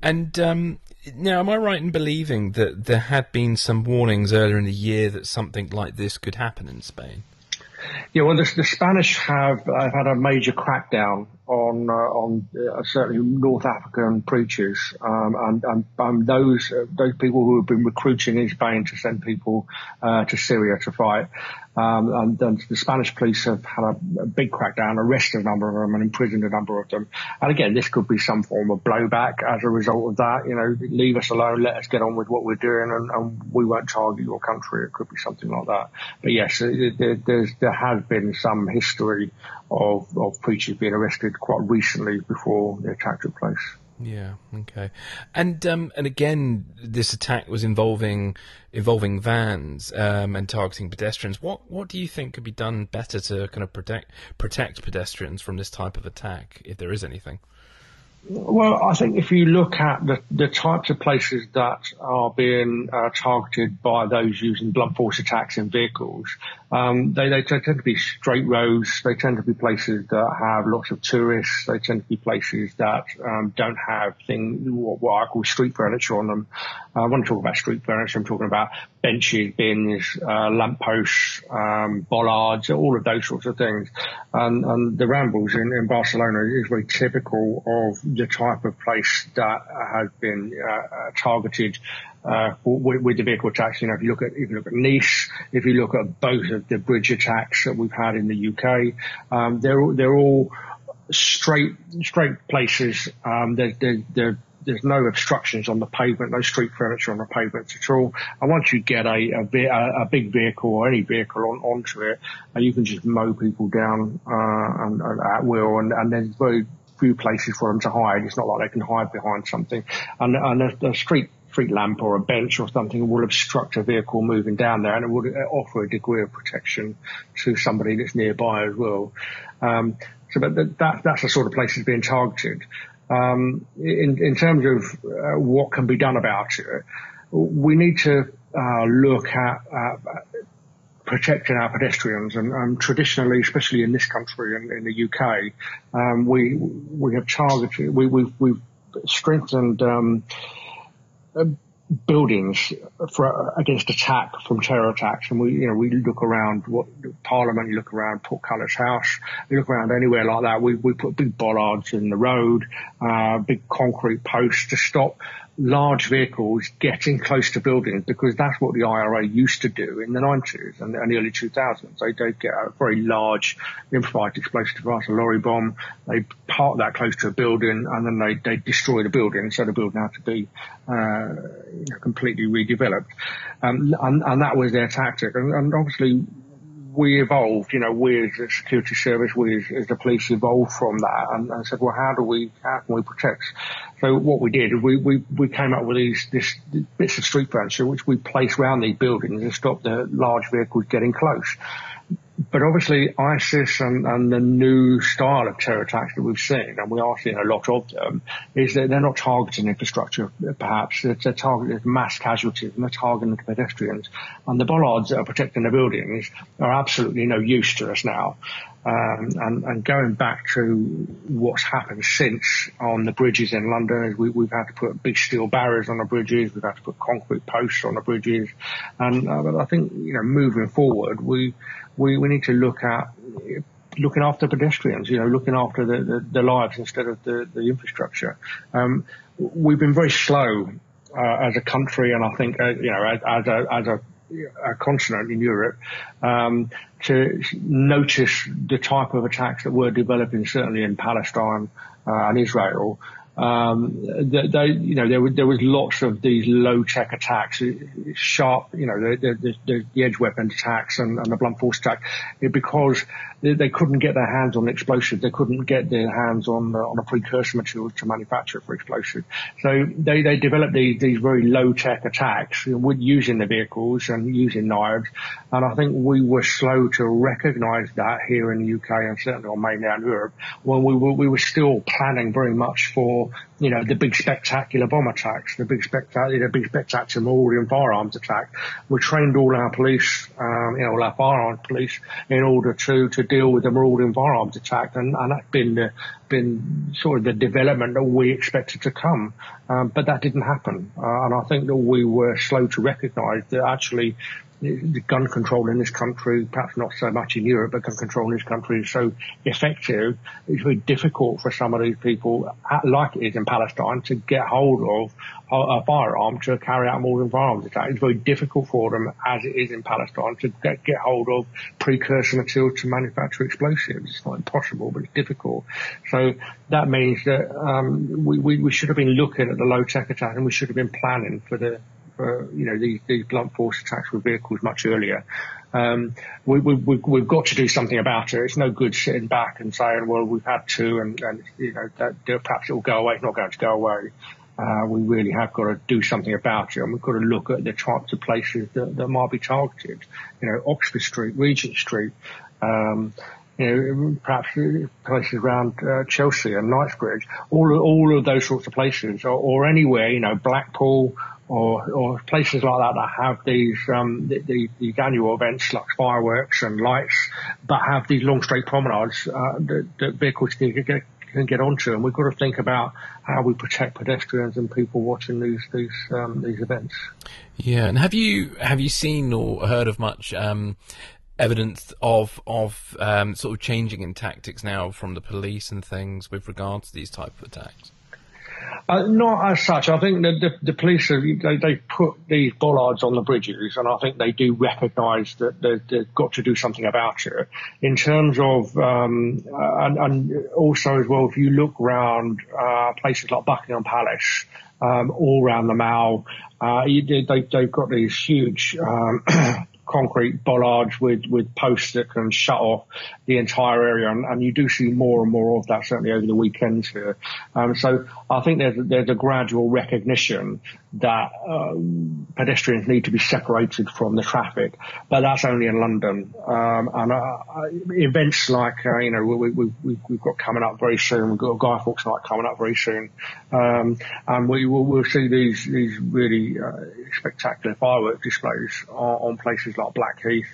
And um, now, am I right in believing that there had been some warnings earlier in the year that something like this could happen in Spain? Yeah, well, the, the Spanish have uh, had a major crackdown on uh, on uh, certainly North African preachers um, and, and, and those uh, those people who have been recruiting in Spain to send people uh, to Syria to fight. Um, and, and, the Spanish police have had a, a, big crackdown, arrested a number of them and imprisoned a number of them. And again, this could be some form of blowback as a result of that. You know, leave us alone, let us get on with what we're doing, and, and we won't target your country. It could be something like that. But yes, there, there has been some history of, of preachers being arrested quite recently before the attack took place. Yeah. Okay. And um, and again, this attack was involving involving vans um, and targeting pedestrians. What what do you think could be done better to kind of protect protect pedestrians from this type of attack, if there is anything? Well, I think if you look at the, the types of places that are being uh, targeted by those using blunt force attacks in vehicles, um, they, they tend to be straight roads. They tend to be places that have lots of tourists. They tend to be places that um, don't have things what, what, I call street furniture on them. Uh, when I talk about street furniture, I'm talking about benches, bins, uh, lampposts, um, bollards, all of those sorts of things. And, and the Ramblas in, in Barcelona is very typical of the type of place that has been uh, targeted uh, with, with, the vehicle attacks. You know, if you look at if you look at Nice, if you look at both of the bridge attacks that we've had in the UK, um, they're they're all straight straight places. Um, they're, they're, they're there's no obstructions on the pavement, no street furniture on the pavements at all. And once you get a, a, a big vehicle or any vehicle on, onto it, uh, you can just mow people down uh, and, and at will, and, and there's very few places for them to hide. It's not like they can hide behind something. And, and a, a street street lamp or a bench or something will obstruct a vehicle moving down there and it would offer a degree of protection to somebody that's nearby as well. Um, so, but that, that's the sort of place that's being targeted. Um, in, in terms of uh, what can be done about it, we need to uh, look at uh, protecting our pedestrians. And um, traditionally, especially in this country and in the UK, um, we we have targeted, we, we've, we've strengthened um, buildings for against attack from terror attacks. And we, you know, we look around what Parliament, you look around Portcullis House, you look around anywhere like that. We we put big bollards in the road, uh, big concrete posts to stop large vehicles getting close to buildings because that's what the IRA used to do in the 90s and, the early 2000s. They, they'd get a very large improvised explosive device, a lorry bomb. They park that close to a building and then they, they destroy the building. So the building had to be, uh, completely redeveloped. Um, and, and that was their tactic. And, and obviously we evolved, you know, we as a security service, we as, as the police evolved from that and, and, said, well, how do we, how can we protect? So what we did, we, we, we came up with these, this bits of street furniture which we placed around these buildings and stopped the large vehicles getting close. But obviously ISIS and, and, the new style of terror attacks that we've seen, and we are seeing a lot of them, is that they're not targeting infrastructure, perhaps. They're targeting mass casualties and they're targeting pedestrians. And the bollards that are protecting the buildings are absolutely no use to us now. Um, and, and, going back to what's happened since on the bridges in London, we, have had to put big steel barriers on the bridges, we've had to put concrete posts on the bridges, and uh, I think you know moving forward, we we, we need to look at looking after pedestrians, you know, looking after the, the, the lives instead of the, the infrastructure. Um, we've been very slow uh, as a country, and I think uh, you know as, as a as a a continent in Europe um, to notice the type of attacks that were developing certainly in Palestine uh, and Israel um, they, you know, there was, there was lots of these low tech attacks, sharp, you know, the, the, the, the edge weapon attacks and, and the blunt force attack, because they, they, couldn't get their hands on explosives. They couldn't get their hands on uh, on a precursor material to manufacture for explosives. So they, they developed these, these very low tech attacks with using the vehicles and using knives. And I think we were slow to recognise that here in the UK and certainly on mainland Europe when we were, we were still planning very much for you know, the big spectacular bomb attacks, the big spectacular, the big spectacular marauding firearms attack. We trained all our police, um, you know, all our firearms police in order to, to deal with the marauding firearms attack. And, and that's been the, been sort of the development that we expected to come. Um, but that didn't happen. Uh, and I think that we were slow to recognize that actually the gun control in this country, perhaps not so much in Europe, but gun control in this country is so effective, it's very difficult for some of these people, like it is in Palestine, to get hold of a, firearm to carry out marauding firearms attacks. It's very difficult for them, as it is in Palestine, to get, get hold of precursor material to manufacture explosives. It's not impossible, but it's difficult. So that means that um, we, we, we should have been looking at the low tech attack and we should have been planning for the for you know these, these blunt force attacks with vehicles much earlier. Um, we, we, we, have got to do something about it. It's no good sitting back and saying, well, we've had to, and, and you know, that, perhaps it will go away. It's not going to go away. Uh, we really have got to do something about it, and we've got to look at the types of places that, that might be targeted. You know, Oxford Street, Regent Street, um, you know, perhaps places around uh, Chelsea and Knightsbridge, all all of those sorts of places, or, or anywhere, you know, Blackpool, or, or places like that that have these, um, the, the, these annual events like fireworks and lights, but have these long straight promenades uh, that, that vehicles can get, can get onto. And we've got to think about how we protect pedestrians and people watching these these um, these events. Yeah, and have you have you seen or heard of much? Um, evidence of of um, sort of changing in tactics now from the police and things with regards to these type of attacks. Uh, not as such. I think that the, the police have, they, they put these bollards on the bridges, and I think they do recognise that they, have got to do something about it. In terms of, um, uh, and, and, also as well, if you look around uh, places like Buckingham Palace, um, all around the Mall, uh, they, they've got these huge um, concrete bollards with, with posts that can shut off the entire area. And, and you do see more and more of that certainly over the weekends here. Um, so I think there's, there's a gradual recognition that um, pedestrians need to be separated from the traffic, but that's only in London. Um, and uh, events like, uh, you know, we, we, we, we've got coming up very soon. We've got Guy Fawkes night coming up very soon. Um, and we will we'll see these, these really uh, spectacular fireworks displays on, on places like Blackheath,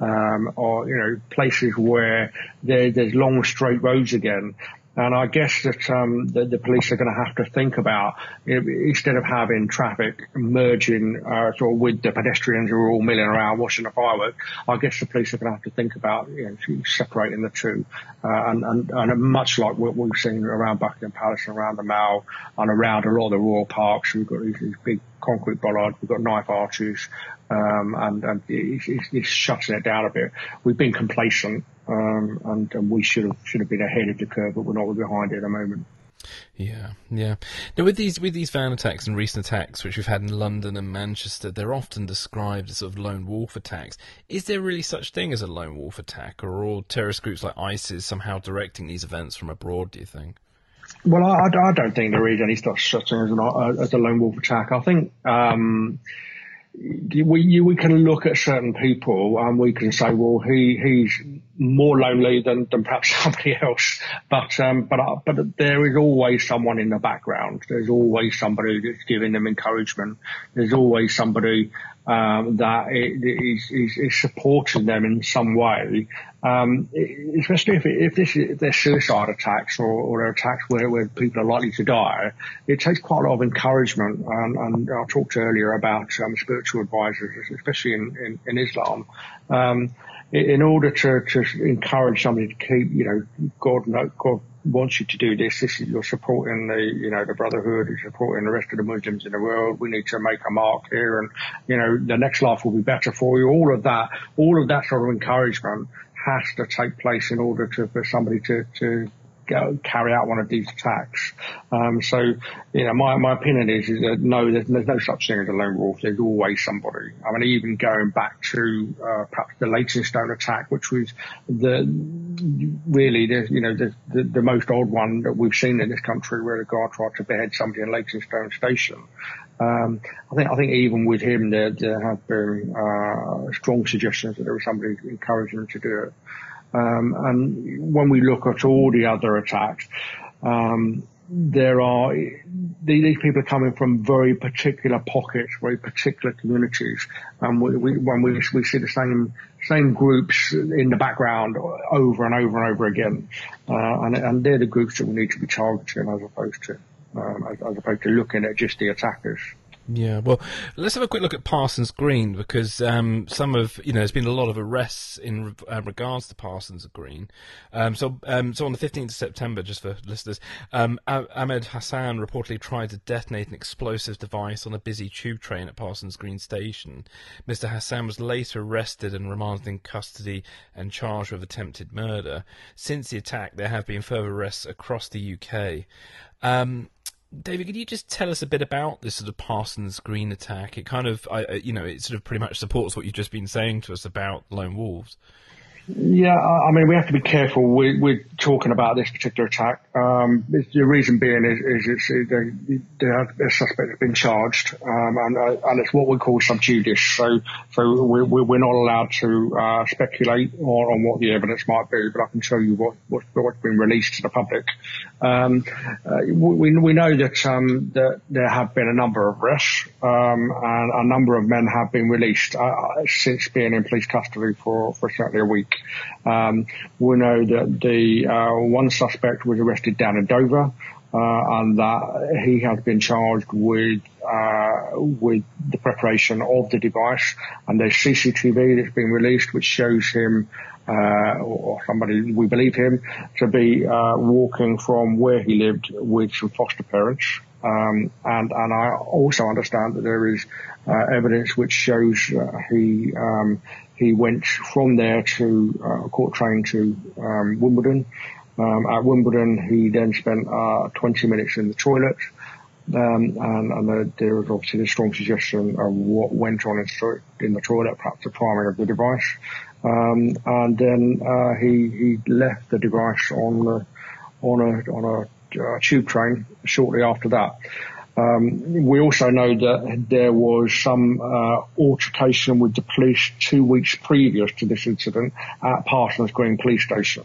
um, or you know places where there, there's long straight roads again, and I guess that um, the, the, police are going to have to think about instead of having traffic merging uh, sort of with the pedestrians who are all milling around watching the fireworks. I guess the police are going to have to think about you know, separating the two, uh, and, and, and much like what we've seen around Buckingham Palace and around the Mall and around a lot of the royal parks, we've got these, these big concrete bollards, we've got knife arches, um, and, and it's, it's, shutting it down a bit. We've been complacent, um, and, and we should have should have been ahead of the curve, but we're not. We're behind it at the moment. Yeah, yeah. Now with these with these van attacks and recent attacks which we've had in London and Manchester, they're often described as sort of lone wolf attacks. Is there really such thing as a lone wolf attack, or are all terrorist groups like ISIS somehow directing these events from abroad? Do you think? Well, I, I don't think there is any such thing as, an, as a lone wolf attack. I think um, we we can look at certain people and we can say, well, he he's more lonely than, than perhaps somebody else, but um, but uh, but there is always someone in the background. There's always somebody that's giving them encouragement. There's always somebody um, that is, is, is, supporting them in some way, um, especially if, if this is, if they're suicide attacks or, or attacks where, where people are likely to die. It takes quite a lot of encouragement, and, and I talked earlier about um, spiritual advisors, especially in, in, in Islam. Um, in order to, to encourage somebody to keep, you know, God, God wants you to do this. This is you're supporting the, you know, the Brotherhood, you're supporting the rest of the Muslims in the world. We need to make a mark here, and you know, the next life will be better for you. All of that, all of that sort of encouragement has to take place in order to for somebody to to go carry out one of these attacks. Um, so, you know, my, my opinion is, is that no, there's, there's, no such thing as a lone wolf. There's always somebody. I mean, even going back to uh, perhaps the Leytonstone attack, which was the really the you know the, the, the most odd one that we've seen in this country, where a guard tried to behead somebody in Leytonstone Station. Um, I think I think even with him, there, there have been uh, strong suggestions that there was somebody encouraging him to do it. Um, and when we look at all the other attacks, um, there are these people are coming from very particular pockets, very particular communities, and we, we, when we we see the same same groups in the background over and over and over again, uh, and, and they're the groups that we need to be targeting as opposed to um, as, opposed to looking at just the attackers. Yeah, well, let's have a quick look at Parsons Green because um, some of you know there's been a lot of arrests in uh, regards to Parsons Green. Um, so, um, so on the 15th of September, just for listeners, um, Ahmed Hassan reportedly tried to detonate an explosive device on a busy tube train at Parsons Green station. Mr. Hassan was later arrested and remanded in custody and charged with attempted murder. Since the attack, there have been further arrests across the UK. Um, David, could you just tell us a bit about this sort of Parsons Green attack? It kind of, I, you know, it sort of pretty much supports what you've just been saying to us about lone wolves. Yeah, I mean, we have to be careful We're talking about this particular attack. Um, the reason being is, is it's, the, the, suspect has been charged, um, and, uh, and it's what we call sub judice. So, so we're, we're not allowed to uh, speculate on, on what the evidence might be, but I can tell you what, what, what's been released to the public. Um, uh, we, we know that, um, that there have been a number of arrests, um, and a number of men have been released uh, since being in police custody for, for certainly a week. Um, we know that the uh, one suspect was arrested down in Dover, uh, and that he has been charged with uh, with the preparation of the device. And there's CCTV that's been released, which shows him. Uh, or somebody, we believe him to be uh, walking from where he lived with some foster parents. Um, and, and I also understand that there is uh, evidence which shows uh, he um, he went from there to uh, court train to um, Wimbledon. Um, at Wimbledon, he then spent uh, 20 minutes in the toilet. Um, and, and there was obviously a strong suggestion of what went on in, the toilet, perhaps the priming of the device. Um, and then uh, he he left the device on the, on a on a uh, tube train shortly after that. Um, we also know that there was some uh, altercation with the police two weeks previous to this incident at Parsons Green Police Station.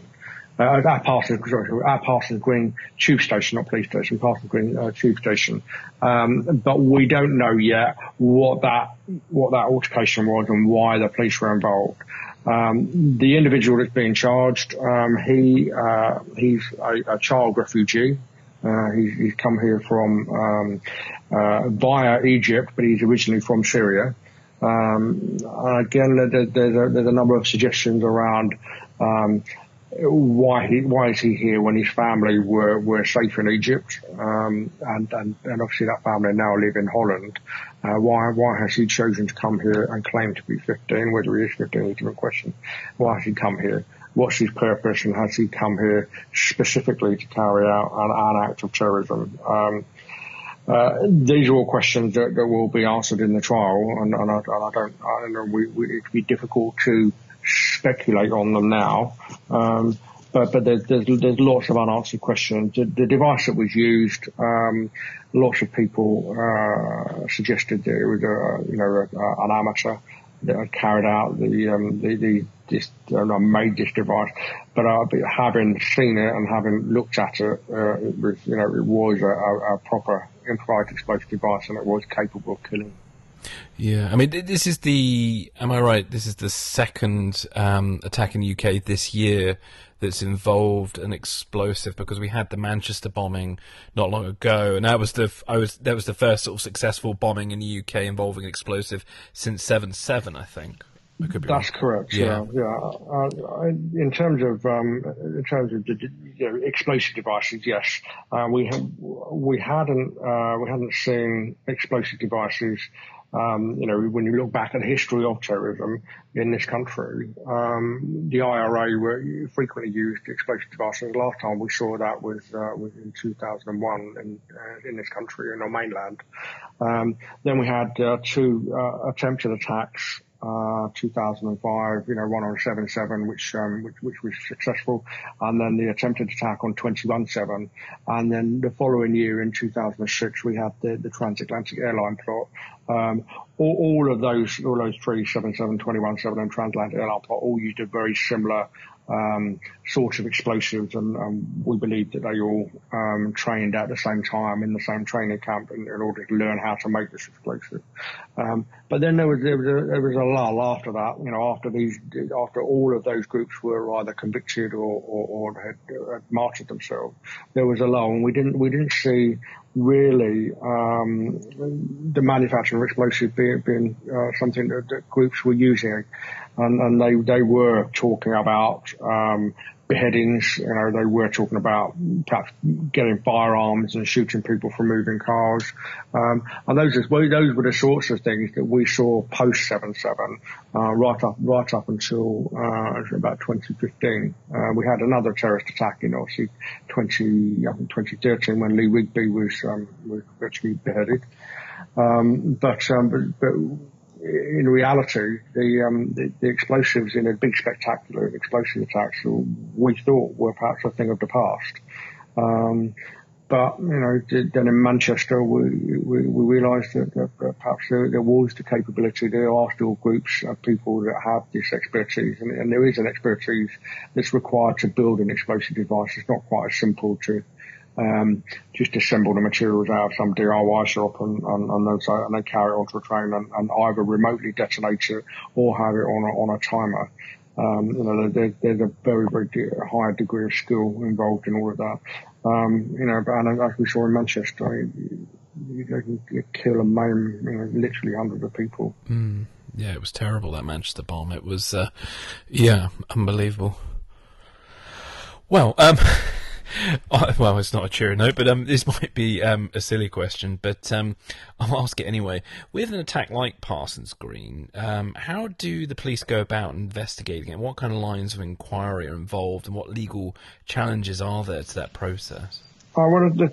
Uh, at Parsons, at Parsons Green Tube Station, not police station, Parsons Green uh, Tube Station. Um, but we don't know yet what that what that altercation was and why the police were involved. Um, the individual that's being charged, um, he uh, he's a, a child refugee. Uh, he's, he's, come here from um, uh, via Egypt, but he's originally from Syria. Um, again, there, there's, a, there's, a, number of suggestions around um, why he why is he here when his family were, were safe in Egypt, um, and, and, and obviously that family now live in Holland. Uh, why why has he chosen to come here and claim to be 15? Whether he is 15 is a different question. Why has he come here? What's his purpose and has he come here specifically to carry out an, an act of terrorism? Um, uh, these are all questions that, that, will be answered in the trial, and, and, I, and I, don't, I don't know. We, we, it'd be difficult to speculate on them now. Um, but but there's, there's there's lots of unanswered questions. The, the device that was used, um, lots of people uh, suggested that it was a you know a, an amateur that had carried out the um, the, the this uh, made this device, but uh, having seen it and having looked at it, uh, it was you know it was a, a proper improvised explosive device and it was capable of killing. Yeah, I mean, this is the. Am I right? This is the second um, attack in the UK this year that's involved an explosive because we had the Manchester bombing not long ago, and that was the I was that was the first sort of successful bombing in the UK involving an explosive since seven seven, I think. I That's wrong. correct. Yeah, yeah. yeah. Uh, in terms of um, in terms of you know, explosive devices, yes, uh, we have we hadn't uh, we hadn't seen explosive devices um, you know, when you look back at the history of terrorism in this country, um, the IRA were frequently used explosive devices. Last time we saw that was, uh, was in 2001 in, uh, in this country, in our mainland. Um, then we had uh, two uh, attempted attacks uh, 2005, you know, one on 7-7, which, um, which, which was successful. And then the attempted attack on 21-7. And then the following year in 2006, we had the, the transatlantic airline plot. Um, all, all, of those, all those three, 7-7, 21-7 and transatlantic airline plot all used a very similar um, sorts of explosives, and um, we believe that they all um, trained at the same time in the same training camp in, in order to learn how to make this explosive. Um, but then there was there was, a, there was a lull after that. You know, after these, after all of those groups were either convicted or, or, or had, had martyred themselves, there was a lull, and we didn't we didn't see really um, the manufacturing of explosives being, being uh, something that, that, groups were using and, and they they were talking about um, beheadings. You know, they were talking about perhaps getting firearms and shooting people from moving cars. Um, and those are, those were the sorts of things that we saw post seven seven, uh, right up right up until uh, about 2015. Uh, we had another terrorist attack in obviously 20 I think 2013 when Lee Rigby was um, was virtually beheaded. Um, but, um, but, but in reality, the, um, the, the explosives in a big spectacular explosive attacks we thought were perhaps a thing of the past. Um, but you know, then in Manchester, we we, we realised that, that, perhaps there, there, was the capability. There are still groups of people that have this expertise, and, and there is an expertise that's required to build an explosive device. It's not quite as simple to um, just assemble the materials out of some DIY shop and, and, and, then, so, and then carry it onto a train and, and, either remotely detonate it or have it on a, on a timer. Um, you know, there, there's a very, very high degree of skill involved in all of that. Um, you know, and as we saw in Manchester, you, you, can kill and maim, you know, literally hundreds of people. Mm. Yeah, it was terrible that Manchester bomb. It was, uh, yeah, unbelievable. Well, um, well, it's not a cheery note, but um, this might be um, a silly question, but um, I'll ask it anyway. With an attack like Parsons Green, um, how do the police go about investigating it? What kind of lines of inquiry are involved, and what legal challenges are there to that process? Uh, well, the,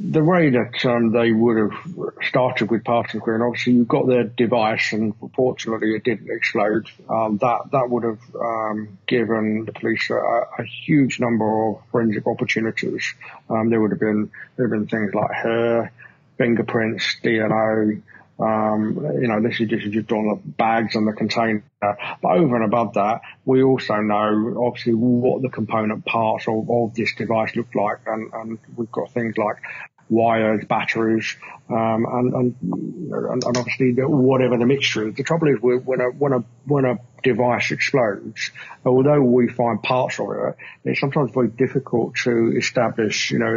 the way that um, they would have started with Parsons Green, obviously you got their device, and fortunately it didn't explode. Um, that that would have um, given the police a, a, huge number of forensic opportunities. Um, there would have been there have been things like hair, fingerprints, DNA. Um, you know, this is just, just on the bags and the container. But over and above that, we also know obviously what the component parts of, of this device look like. And, and we've got things like wires, batteries, um, and, and, and, obviously whatever the mixture is. The trouble is when a, when a, when a device explodes, although we find parts of it, it's sometimes very difficult to establish, you know,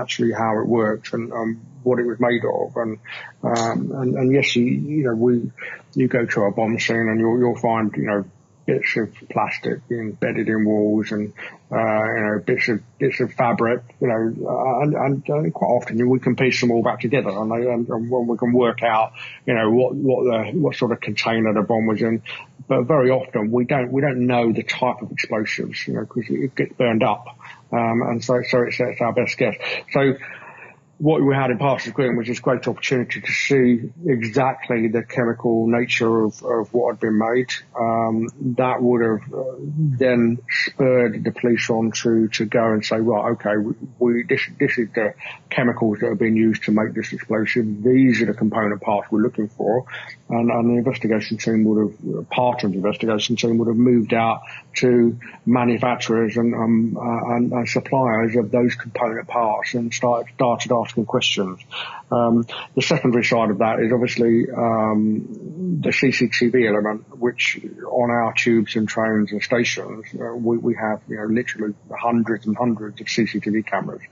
actually how it works and um, what it was made of. And, um, and, and yes, you, you know, we, you go to a bomb scene and you'll, you'll find, you know, bits of plastic embedded in walls and uh, you know bits of bits of fabric, you know, and, and uh, quite often we can piece them all back together, and, and, and we can work out, you know, what what the what sort of container the bomb was in. But very often we don't we don't know the type of explosives, you know, because it gets burned up, um, and so so it's, it's our best guess. So what we had in Parsons Green was this great opportunity to see exactly the chemical nature of, of what had been made. Um, that would have uh, then spurred the police on to, to go and say, right, okay, we, this, this is the chemicals that have been used to make this explosive. These are the component parts we're looking for. And, and the investigation team would have, part of the investigation team would have moved out to manufacturers and, um, uh, and, and suppliers of those component parts and started, started off asking questions. Um, the secondary side of that is obviously um, the CCTV element, which on our tubes and trains and stations, uh, we, we have you know literally hundreds and hundreds of CCTV cameras,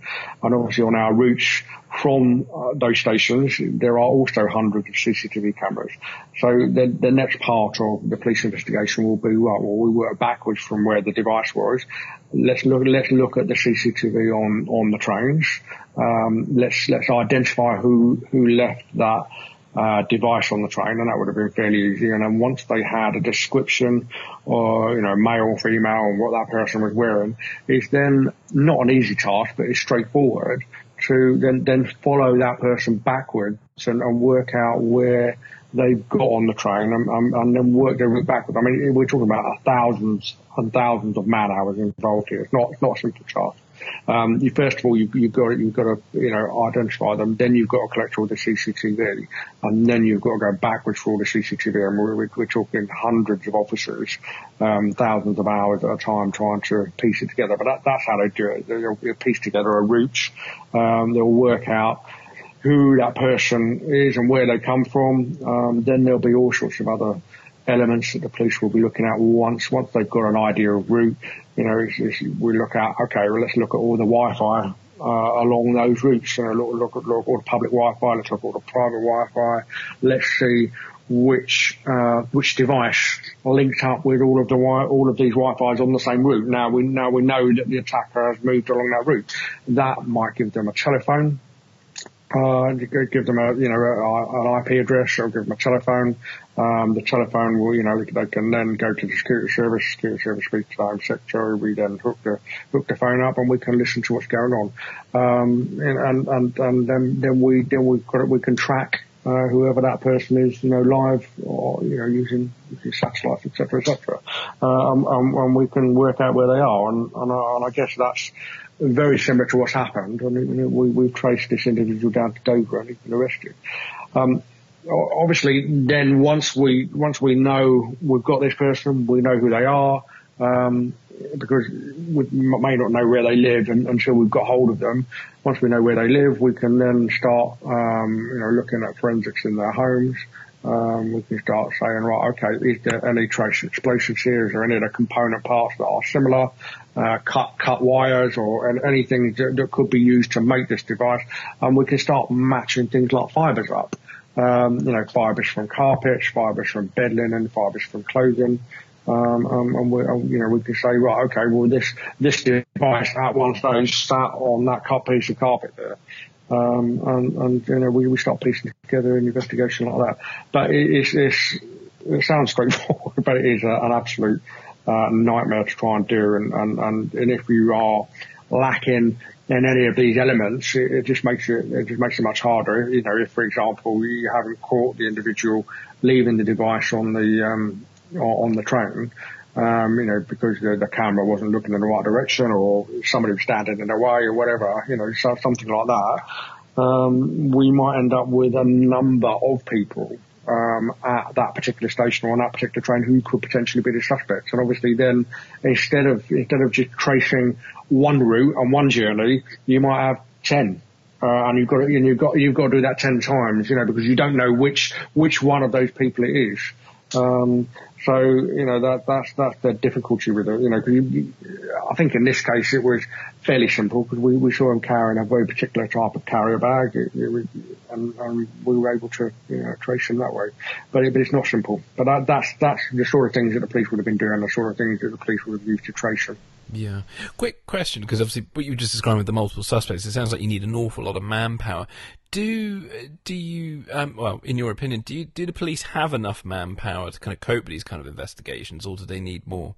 and obviously on our routes from uh, those stations, there are also hundreds of CCTV cameras. So the, the next part of the police investigation will be, well, well, we work backwards from where the device was. Let's look, let's look at the CCTV on, on the trains. Um, let's, let's identify who, who left that, uh, device on the train, and that would have been fairly easy. And then once they had a description, or you know, male or female, and what that person was wearing, it's then not an easy task, but it's straightforward to then, then follow that person backwards and, and work out where they've got on the train and, and, and then work their route backwards. I mean, we're talking about thousands and thousands of man hours involved here. It's not, it's not a simple task. Um, you first of all, you, you've got you've got to you know identify them. Then you've got to collect all the CCTV, and then you've got to go backwards for all the CCTV. And we're, we're talking hundreds of officers, um, thousands of hours at a time trying to piece it together. But that, that's how they do it. They'll, they'll piece together a route. Um, they'll work out who that person is and where they come from. Um, then there'll be all sorts of other elements that the police will be looking at once once they've got an idea of route. You know, it's, it's, we look at okay, well, let's look at all the Wi-Fi uh, along those routes. You know, look, look at look, all the public Wi-Fi. Let's look at all the private Wi-Fi. Let's see which uh, which device linked up with all of the all of these Wi-Fi's on the same route. Now we now we know that the attacker has moved along that route. That might give them a telephone uh, give them a, you know, a, an IP address or give them a telephone. Um, the telephone will, you know, they can then go to the security service, security service speaks to the home secretary. We then hook the, hook the phone up and we can listen to what's going on. Um, and, and, and then, then we, then got we can track, uh, whoever that person is, you know, live or, you know, using, using satellites, et cetera, et cetera. Uh, um, um, and we can work out where they are. And, and, uh, and I guess that's, very similar to what's happened. Mean, we, we've traced this individual down to Dover and he's been arrested. Um, obviously, then once we once we know we've got this person, we know who they are, um, because we may not know where they live and, until we've got hold of them. Once we know where they live, we can then start, um, you know, looking at forensics in their homes. Um, we can start saying, right, okay, is there any trace explosives here? Is there any of the component parts that are similar? Uh, cut cut wires or anything that, that, could be used to make this device, and we can start matching things like fibers up. Um, you know, fibers from carpets, fibers from bed linen, fibers from clothing. Um, um, and we, um, you know, we can say, right, okay, well, this, this device at one stage sat on that piece of carpet there. Um, and, and, you know, we, we start piecing together an investigation like that. But it, it's, it's, it sounds straightforward, but it is a, an absolute uh, nightmare to try and do. And, and, and, and if you are lacking in any of these elements, it, it just makes it, it just makes it much harder. You know, if for example you haven't caught the individual leaving the device on the um, on the train, um, you know, because the, the, camera wasn't looking in the right direction or somebody was standing in the way or whatever, you know, so, something like that, um, we might end up with a number of people um, at that particular station or on that particular train who could potentially be the suspects. And obviously then instead of, instead of just tracing one route and one journey, you might have 10. Uh, and you've got to, and you've got, you've got to do that 10 times, you know, because you don't know which, which one of those people it is. Um, so, you know, that, that's, that's the difficulty with it, you know, cause you, I think in this case it was fairly simple because we, we saw him carrying a very particular type of carrier bag it, it, and, and, we were able to, you know, trace him that way. But, it, but it's not simple. But that, that's, that's the sort of things that the police would have been doing, the sort of things that the police would have used to trace him. Yeah. Quick question, because obviously what you were just described with the multiple suspects, it sounds like you need an awful lot of manpower. Do do you, um, well, in your opinion, do you, do the police have enough manpower to kind of cope with these kind of investigations, or do they need more?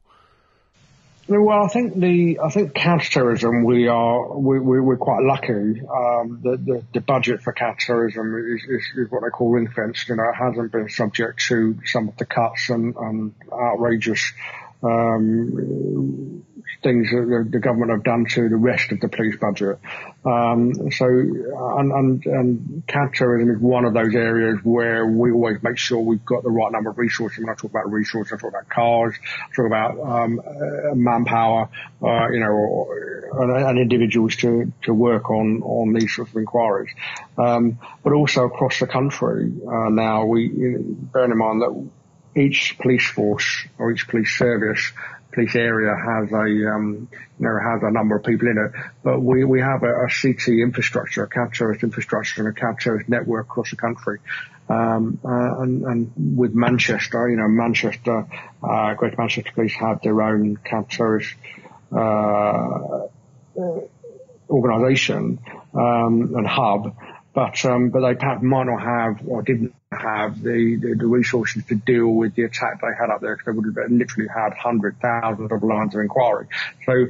Well, I think the I think counterterrorism we are we, we we're quite lucky. Um, the, the, the budget for counterterrorism is, is, is what they call ring fenced. You know, it hasn't been subject to some of the cuts and, and outrageous um, things that the, government have done to the rest of the police budget. Um, so, and, and, and counterterrorism is one of those areas where we always make sure we've got the right number of resources. When I talk about resources, I talk about cars, I talk about um, uh, manpower, uh, you know, or, and, and, individuals to, to work on, on these sorts of inquiries. Um, but also across the country uh, now, we, you know, bearing in mind that each police force or each police service police area has a um, you know has a number of people in it, but we we have a, a CT infrastructure, a counter-terrorist infrastructure, and a counter-terrorist network across the country. Um, uh, and, and, with Manchester, you know, Manchester, uh, Greater Manchester Police have their own counter-terrorist uh, organisation um, and hub, but um, but they perhaps might not have or didn't have the, the, the, resources to deal with the attack they had up there because they would have literally had hundreds, thousands of lines of inquiry. So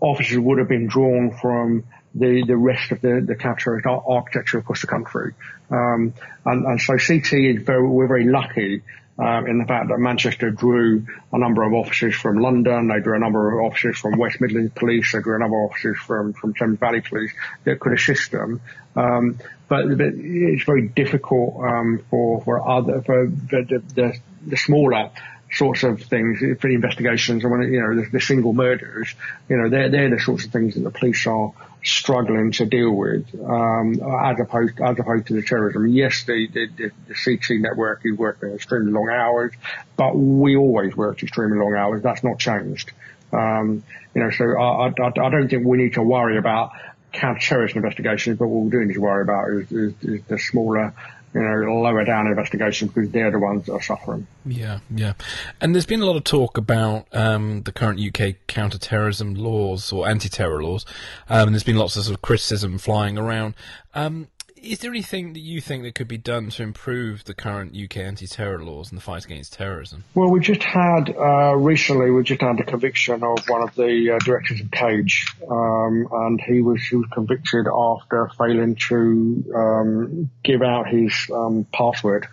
officers would have been drawn from the, the rest of the, the capture architecture across the country. Um, and, and so CT is very, we're very lucky um, in the fact that Manchester drew a number of officers from London, they drew a number of officers from West Midlands Police, they drew a number of officers from, from Thames Valley Police that could assist them. Um, but, but, it's very difficult um, for for other for the, the, the smaller sorts of things for the investigations and when you know the, the, single murders, you know they're they're the sorts of things that the police are struggling to deal with, um, as opposed as opposed to the terrorism. Yes, the the, the, CT network is working extremely long hours, but we always worked extremely long hours. That's not changed. Um, you know, so I, I, I don't think we need to worry about counter-terrorist investigations, but what we do need to worry about is, is, is the smaller you know, lower down investigations because they're the ones that are suffering. Yeah, yeah. And there's been a lot of talk about um, the current UK counter-terrorism laws or anti-terror laws, um, and there's been lots of sort of criticism flying around. Um, is there anything that you think that could be done to improve the current UK anti-terror laws and the fight against terrorism? Well, we just had uh, recently we just had the conviction of one of the uh, directors of Cage, um, and he was he was convicted after failing to um, give out his um, password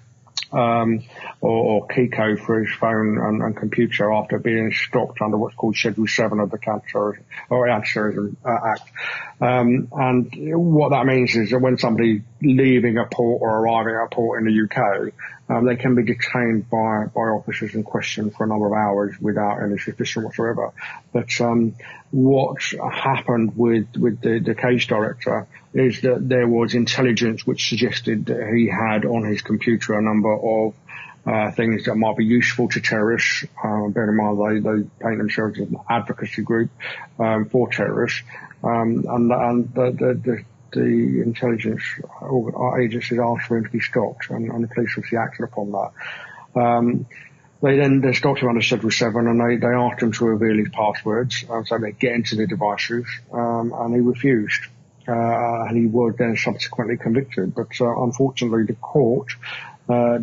um, or, or, code for his phone and, and, computer after being stopped under what's called Schedule 7 of the Counter or Anti-Terrorism uh, Act. Um, and what that means is that when somebody leaving a port or arriving at a port in the UK, um, they can be detained by, by officers in question for a number of hours without any suspicion whatsoever. But um, what happened with, with the, the cage director is that there was intelligence which suggested that he had on his computer a number of uh, things that might be useful to terrorists. Uh, bear in mind they, they paint themselves as an advocacy group um, for terrorists, um, and, and the, the, the intelligence agencies asked for him to be stopped, and, and the police obviously acted upon that. Um, they then they stopped him under Schedule 7 and they, they asked him to reveal his passwords, um, so they get into the devices, um, and he refused. Uh, and he was then subsequently convicted. But uh, unfortunately, the court uh,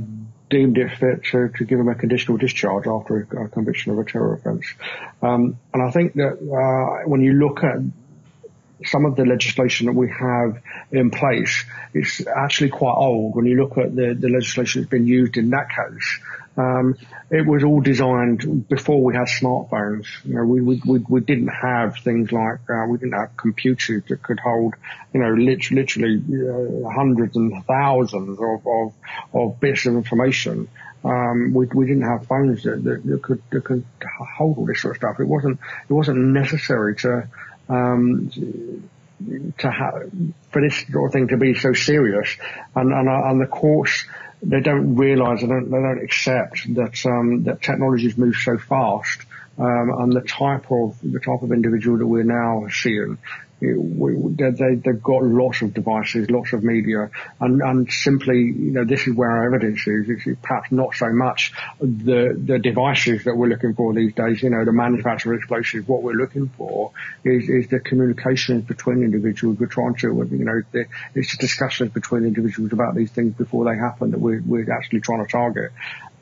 deemed it fit to, to, give him a conditional discharge after a, a conviction of a terror offence. Um, and I think that uh, when you look at some of the legislation that we have in place is actually quite old. When you look at the, the legislation that's been used in that case, um, it was all designed before we had smartphones. You know, we, we, we, we didn't have things like, uh, we didn't have computers that could hold, you know, lit- literally uh, hundreds and thousands of, of, of bits of information. Um, we, we didn't have phones that, that, that, could, that could hold all this sort of stuff. It wasn't, it wasn't necessary to, um, to have, for this sort of thing to be so serious. And, and, uh, and the courts, they don't realise, they don't, they don't accept that um, that technologies move so fast, um, and the type of the type of individual that we're now seeing they, they've got lots of devices, lots of media, and, and simply, you know, this is where our evidence is. It's perhaps not so much the the devices that we're looking for these days. You know, the manufacture of explosives. What we're looking for is, is the communications between individuals. We're trying to, you know, the, it's the discussions between individuals about these things before they happen that we're, we're actually trying to target.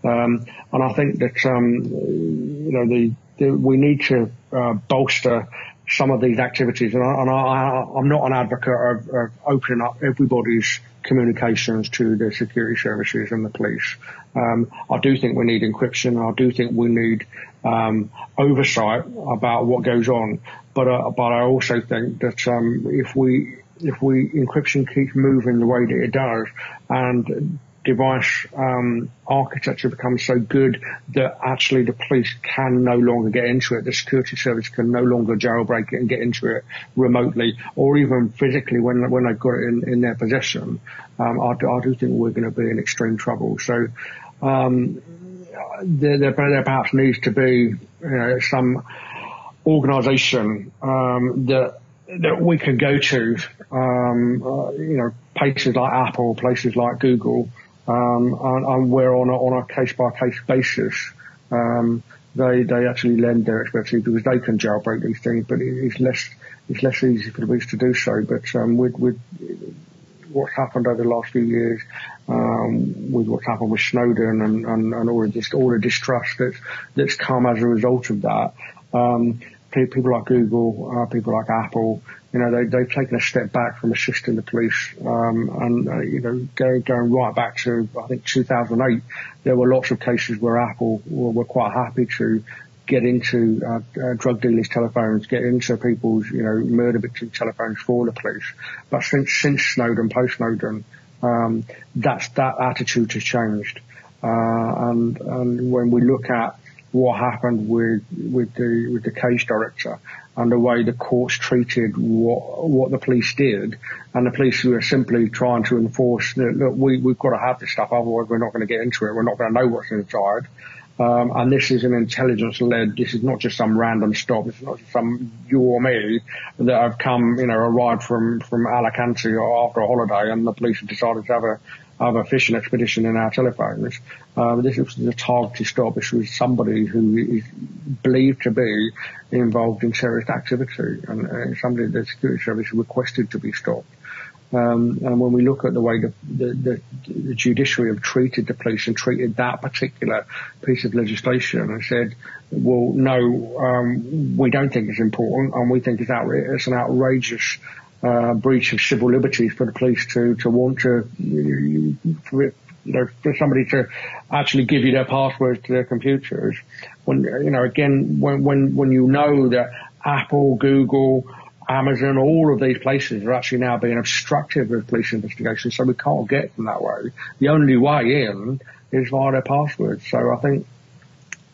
Um, and I think that, um, you know, the, we need to uh, bolster some of these activities. And, I, am not an advocate of, of, opening up everybody's communications to the security services and the police. Um, I do think we need encryption. I do think we need um, oversight about what goes on. But uh, but I also think that um, if we if we encryption keeps moving the way that it does, and device um, architecture becomes so good that actually the police can no longer get into it. The security service can no longer jailbreak it and get into it remotely or even physically when when they've got it in, in their possession. Um, I, I, do think we're going to be in extreme trouble. So um, there, there, there, perhaps needs to be you know, some organisation um, that that we can go to, um, uh, you know, places like Apple, places like Google, um, and, and, we're on a, on a case by case basis. Um, they they actually lend their expertise because they can jailbreak these things, but it's less it's less easy for the police to do so. But um, with with what's happened over the last few years, um, with what's happened with Snowden and, and, and all of this all the distrust that's that's come as a result of that, um, people like Google, uh, people like Apple, you know, they, they've taken a step back from assisting the police, um, and, uh, you know, going, going right back to, I think 2008, there were lots of cases where Apple were, were quite happy to get into, uh, uh, drug dealers' telephones, get into people's, you know, murder victim telephones for the police. But since, since Snowden, post Snowden, um, that's, that attitude has changed. Uh, and, and when we look at what happened with with the with the Cage director and the way the courts treated what what the police did, and the police were simply trying to enforce that look we we've got to have this stuff otherwise we're not going to get into it we're not going to know what's inside. Um, and this is an intelligence led, this is not just some random stop, is not just some you or me that have come, you know, arrived from, from Alicante or after a holiday and the police have decided to have a, have a fishing expedition in our telephones. Uh, this was a targeted stop. This was somebody who is believed to be involved in terrorist activity and uh, somebody the security service requested to be stopped. Um, and when we look at the way the, the, the, judiciary have treated the police and treated that particular piece of legislation and said, well, no, um, we don't think it's important and we think it's, it's an outrageous uh, breach of civil liberties for the police to, to want to, for, know, for somebody to actually give you their passwords to their computers. When, you know, again, when, when, when you know that Apple, Google, Amazon, all of these places are actually now being obstructive with police investigations, so we can't get them that way. The only way in is via their passwords. So I think,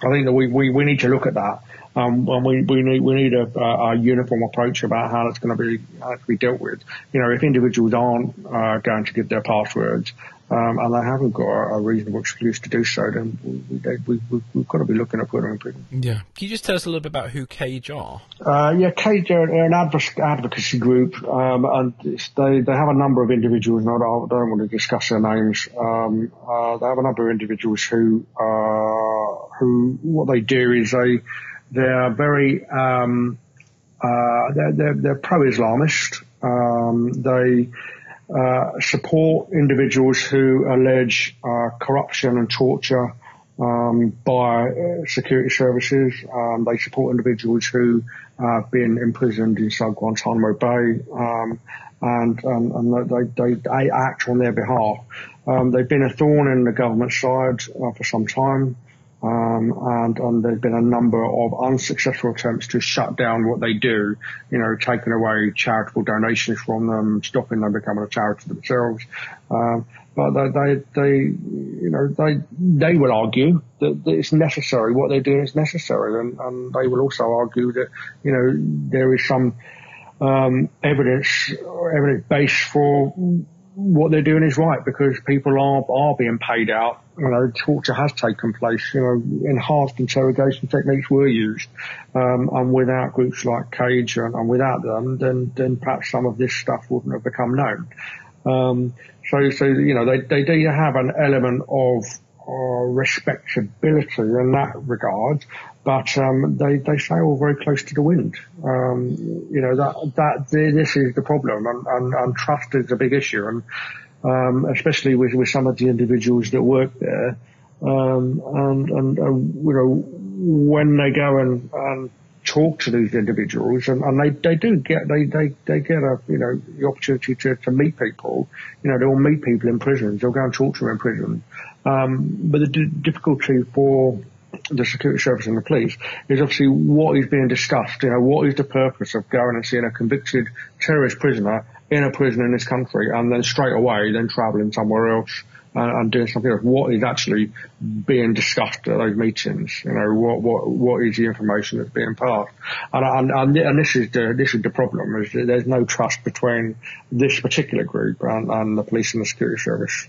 I think that we, we, we need to look at that um, and we, we need we need a, a, uniform approach about how it's going to be how to be dealt with. You know, if individuals aren't uh, going to give their passwords um, and they haven't got a, reasonable excuse to do so, then we, we, we, we've got to be looking at putting them in prison. Yeah. Can you just tell us a little bit about who Cage are? Uh, yeah, Cage are, are an advocacy group, um, and they they have a number of individuals. And I don't, don't want to discuss their names. Um, uh, they have a number of individuals who uh, who what they do is they they are very, um, uh, they're, they're, they're pro-Islamist. Um, they uh, support individuals who allege uh, corruption and torture um, by uh, security services. Um, they support individuals who have been imprisoned inside Guantanamo Bay, um, and, and they, they, they, act on their behalf. Um, they've been a thorn in the government side uh, for some time. Um, and, and there's been a number of unsuccessful attempts to shut down what they do, you know, taking away charitable donations from them, stopping them becoming a charity themselves. Um, but they, they, they, you know, they, they will argue that, that it's necessary. What they're doing is necessary. And, and they will also argue that, you know, there is some, um, evidence, evidence base for what they're doing is right because people are, are being paid out. You know, torture has taken place. You know, enhanced interrogation techniques were used. Um, and without groups like Cage and, and, without them, then, then perhaps some of this stuff wouldn't have become known. Um, so, so, you know, they, they do have an element of uh, respectability in that regard, but um, they they sail very close to the wind. Um, you know that that this is the problem, and, and, and trust is a big issue, and um, especially with, with some of the individuals that work there. Um, and, and, and, you know, when they go and, and talk to these individuals and, and they, they do get they, they, they get a you know the opportunity to, to meet people you know they'll meet people in prisons they'll go and talk to them in prison um, but the d- difficulty for the security service and the police is obviously what is being discussed. You know, what is the purpose of going and seeing a convicted terrorist prisoner in a prison in this country and then straight away then travelling somewhere else and, and, doing something else? What is actually being discussed at those meetings? You know, what what what is the information that's being passed? And and, and this is the this is the problem is there's no trust between this particular group and, and the police and the security service.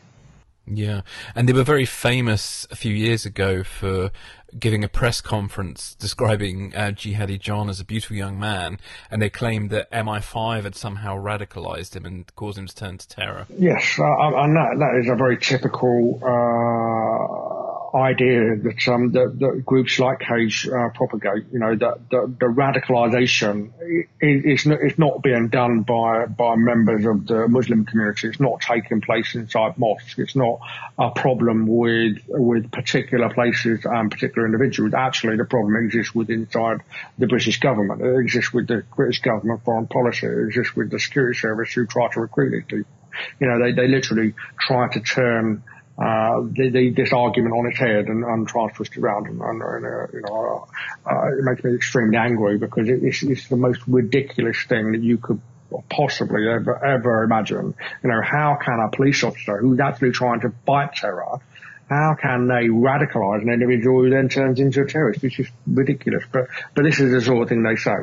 Yeah, and they were very famous a few years ago for giving a press conference describing uh, Jihadi John as a beautiful young man, and they claimed that MI5 had somehow radicalized him and caused him to turn to terror. Yes, uh, and that, that is a very typical uh, idea that, um, that, that, groups like Cage uh, propagate. You know, that, the radicalisation is, is, is, not being done by by members of the Muslim community. It's not taking place inside mosques. It's not a problem with with particular places and particular individuals. Actually, the problem exists with inside the British government. It exists with the British government foreign policy. It exists with the security service who try to recruit these people. You know, they, they literally try to turn uh, this argument on its head and, and try to twist it around. And, and uh, you know, uh, it makes me extremely angry because it, it's, it's the most ridiculous thing that you could possibly ever, ever imagine. You know, how can a police officer who's actually trying to fight terror how can they radicalise an individual who then turns into a terrorist? It's just ridiculous. But but this is the sort of thing they say.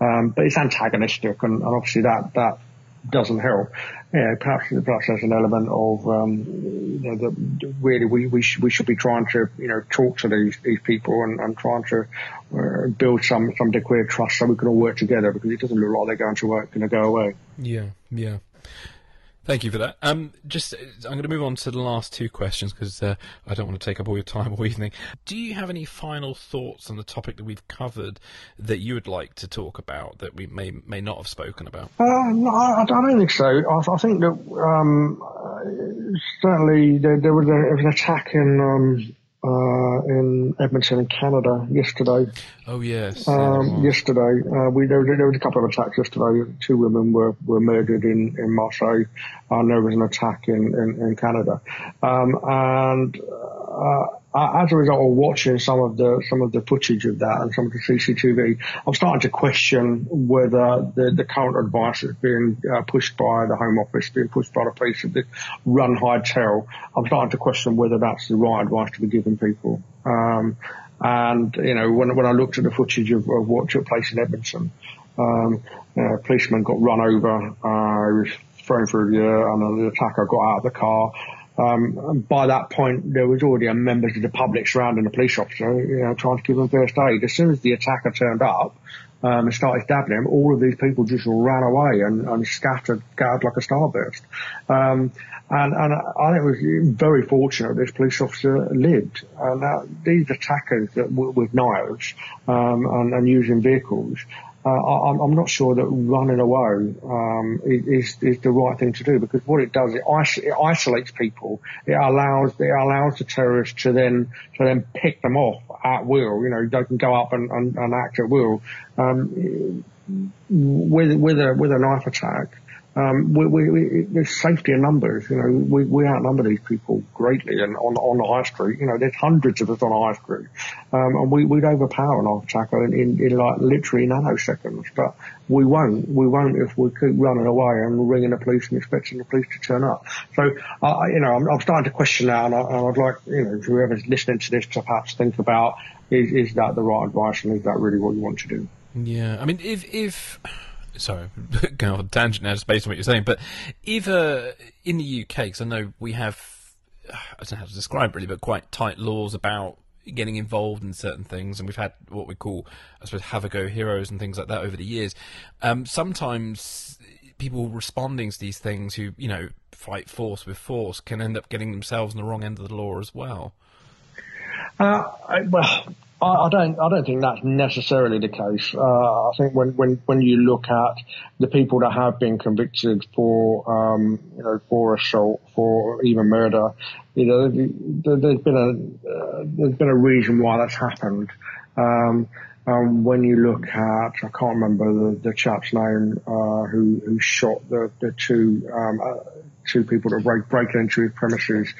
Um, but it's antagonistic, and, and obviously that that doesn't help. Yeah, perhaps perhaps there's an element of um, you know, that really we we, sh- we should be trying to you know talk to these these people and, and trying to uh, build some some degree of trust so we can all work together because it doesn't look like they're going to work going to go away. Yeah, yeah. Thank you for that. Um, just I'm going to move on to the last two questions because uh, I don't want to take up all your time all evening. Do you have any final thoughts on the topic that we've covered that you would like to talk about that we may may not have spoken about? Uh, no, I, I, don't think so. I, I think that um, certainly there, there, was a, was an attack in um, uh, in Edmonton, in Canada, yesterday. Oh yes. Um, yesterday, uh, we there, there, was a couple of attacks yesterday. Two women were, were murdered in in Marseille, and there was an attack in in, in Canada, um, and. Uh, as a result of watching some of the some of the footage of that and some of the CCTV, I'm starting to question whether the, the current advice that's being uh, pushed by the Home Office, being pushed by the police, of the run, hide, tell. I'm starting to question whether that's the right advice to be giving people. Um, and you know, when when I looked at the footage of, of what took place in Edmonton, um, a policeman got run over, uh, he was thrown through the air, and the attacker got out of the car um, by that point, there was already a members of the public surrounding the police officer, you know, trying to give him first aid. As soon as the attacker turned up um, and started stabbing him, all of these people just ran away and, and scattered, scattered like a starburst. Um, and, and I think it was very fortunate this police officer lived. And uh, these attackers that, with knives um, and, and using vehicles uh, I, am not sure that running away um, is, is the right thing to do because what it does, it, is- it, isolates people. It allows it allows the terrorists to then to then pick them off at will. You know, they can go up and, and, and act at will. Um, with with a with a knife attack, um, we, we, we, there's safety in numbers. You know, we, we outnumber these people greatly, and on on the high street, you know, there's hundreds of us on the high street, um, and we, we'd overpower an attacker in, in, in like literally nanoseconds. But we won't. We won't if we keep running away and ringing the police and expecting the police to turn up. So, you know, I'm, I'm starting to question now, and, I, I'd like you know whoever's listening to this to perhaps think about is is that the right advice, and is that really what you want to do? Yeah, I mean, if if sorry, going off a tangent now, just based on what you're saying, but either in the UK, because I know we have, I don't know how to describe really, but quite tight laws about getting involved in certain things, and we've had what we call, I suppose, have a go heroes and things like that over the years. Um, sometimes people responding to these things who, you know, fight force with force can end up getting themselves on the wrong end of the law as well. Uh, I, well, I, I, don't. I don't think that's necessarily the case. Uh, I think when, when, when you look at the people that have been convicted for um, you know for assault, for even murder, you know, there's been a uh, there's been a reason why that's happened. Um, um, when you look at, I can't remember the, the chap's name uh, who who shot the the two um, uh, two people that break break into his premises,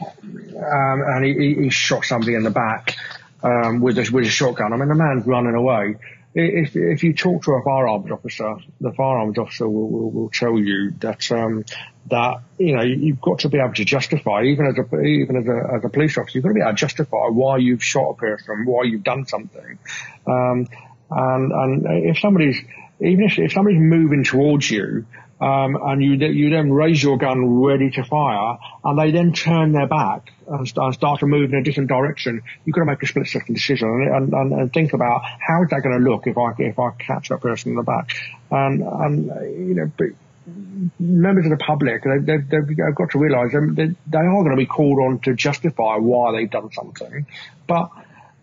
um, and he, he shot somebody in the back um, with a, with a shotgun. I mean, the man's running away. If, if you talk to a firearms officer, the firearms officer will, will, will tell you that, um, that, you know, you've got to be able to justify, even as a, even as a, as a police officer, you've got to be able to justify why you've shot a person, why you've done something. Um, and, and if somebody's, even if, if somebody's moving towards you, um, and you you then raise your gun ready to fire, and they then turn their back and start, start to move in a different direction. You've got to make a split second decision and, and, and think about how is that going to look if I if I catch that person in the back, and and you know. But, members of the public, they, have they, got to realise they, they are going to be called on to justify why they've done something, but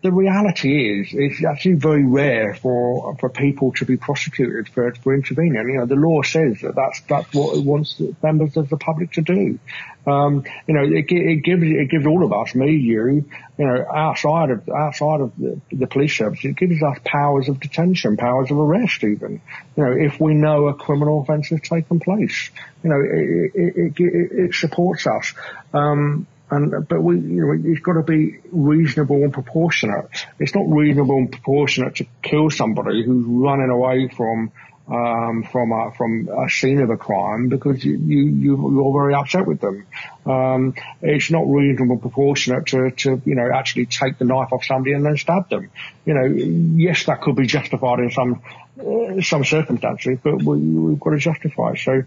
the reality is, it's actually very rare for for people to be prosecuted for for intervening. You know, the law says that that's that's what it wants members of the public to do. Um, you know, it, it, gives it gives all of us, me, you, you know, outside of outside of the, the, police service, it gives us powers of detention, powers of arrest, even. You know, if we know a criminal offence has taken place, you know, it, it, it supports us. Um, and, but we, you know, it's got to be reasonable and proportionate. It's not reasonable and proportionate to kill somebody who's running away from, um, from a, from a scene of a crime because you, you, you're very upset with them. Um, it's not reasonable and proportionate to, to, you know, actually take the knife off somebody and then stab them. You know, yes, that could be justified in some, uh, some circumstances, but we, we've got to justify it. So,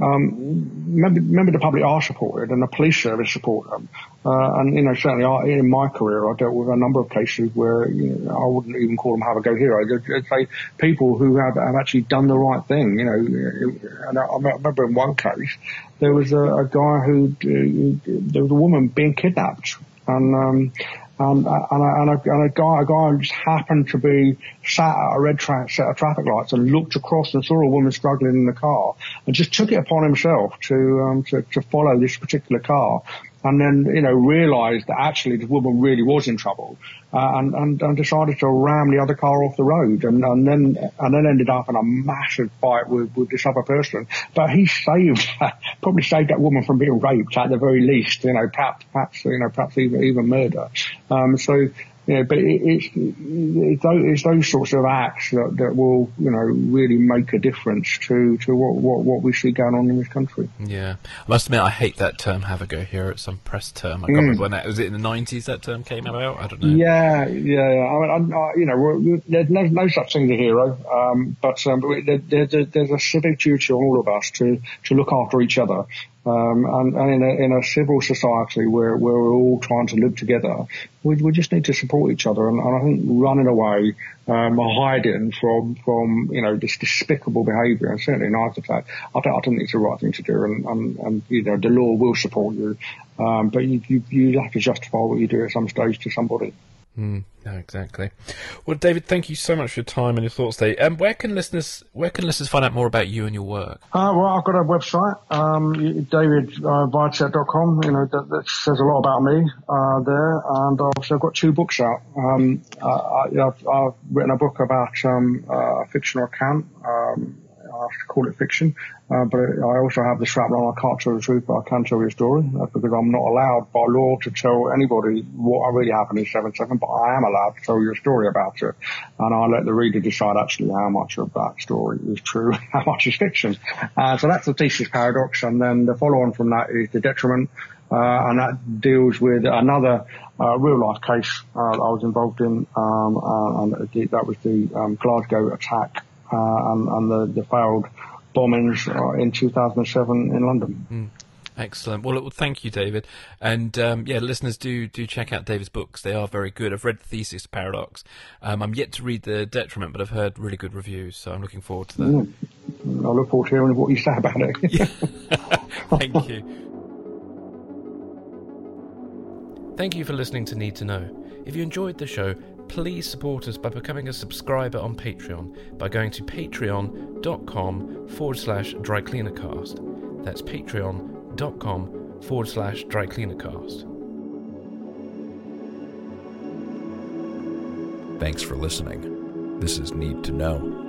um, maybe, maybe the public are supported and the police service support them. Uh, and, you know, certainly I, in my career, I dealt with a number of cases where, you know, I wouldn't even call them have a go hero. They'd, say people who have, have actually done the right thing, you know, and I, I remember in one case, there was a, a guy who, uh, there was a woman being kidnapped and, um, and, and, a, and, a, and a guy, a guy just happened to be sat at a red tra- set of traffic lights and looked across and saw a woman struggling in the car and just took it upon himself to, um, to, to follow this particular car and then, you know, realized that actually the woman really was in trouble, uh, and, and, and, decided to ram the other car off the road and, and then, and then ended up in a massive fight with, with this other person. But he saved, probably saved that woman from being raped at the very least, you know, perhaps, perhaps, you know, perhaps even, even murder. Um, so, yeah, but it, it's, it's, those, it's those sorts of acts that, that will, you know, really make a difference to, to what, what, what we see going on in this country. Yeah. I must admit, I hate that term, have a go here. It's some press term. I can't mm. remember when that, was it in the 90s that term came about? I don't know. Yeah, yeah, yeah. I mean, I, you know, there's no, no such thing as a hero, um, but, um, there, there, there's a civic duty on all of us to, to look after each other. Um, and, and in, a, in a civil society where, where we're all trying to live together, we, we just need to support each other. And, and I think running away, um, hiding from, from, you know, this despicable behaviour, and certainly in after that, I don't, I don't think it's the right thing to do. And, and, and you know, the law will support you. Um, but you, you, you have to justify what you do at some stage to somebody. Mm, no, exactly. Well, David, thank you so much for your time and your thoughts today. Um, where can listeners where can listeners find out more about you and your work? Uh, well, I've got a website, um, davidvidecette.com. Uh, you know that, that, says a lot about me uh, there, and I've also got two books out. Um, I, have written a book about um, uh, fictional account. I have to call it fiction. Uh, but I also have the shrapnel. I can't tell the truth, but I can tell you a story That's because I'm not allowed by law to tell anybody what really happened in 7-7, but I am allowed to tell you a story about it. And I let the reader decide actually how much of that story is true, how much is fiction. Uh, so that's the Theseus Paradox. And then the follow on from that is the detriment. Uh, and that deals with another uh, real life case uh, I was involved in, um, uh, and that was the um, Glasgow attack uh, and, and the, the failed bombings uh, in 2007 in London. Mm. Excellent. Well, thank you, David. And um, yeah, listeners, do do check out David's books. They are very good. I've read the Theseus Paradox. Um, I'm yet to read the Detriment, but I've heard really good reviews, so I'm looking forward to that. Mm. I look forward to hearing what you say about it. thank you. Thank you for listening to Need to Know. If you enjoyed the show, please support us by becoming a subscriber on Patreon by going to patreon.com forward slash drycleanercast. That's patreon.com forward slash drycleanercast. Thanks for listening. This is Need to Know.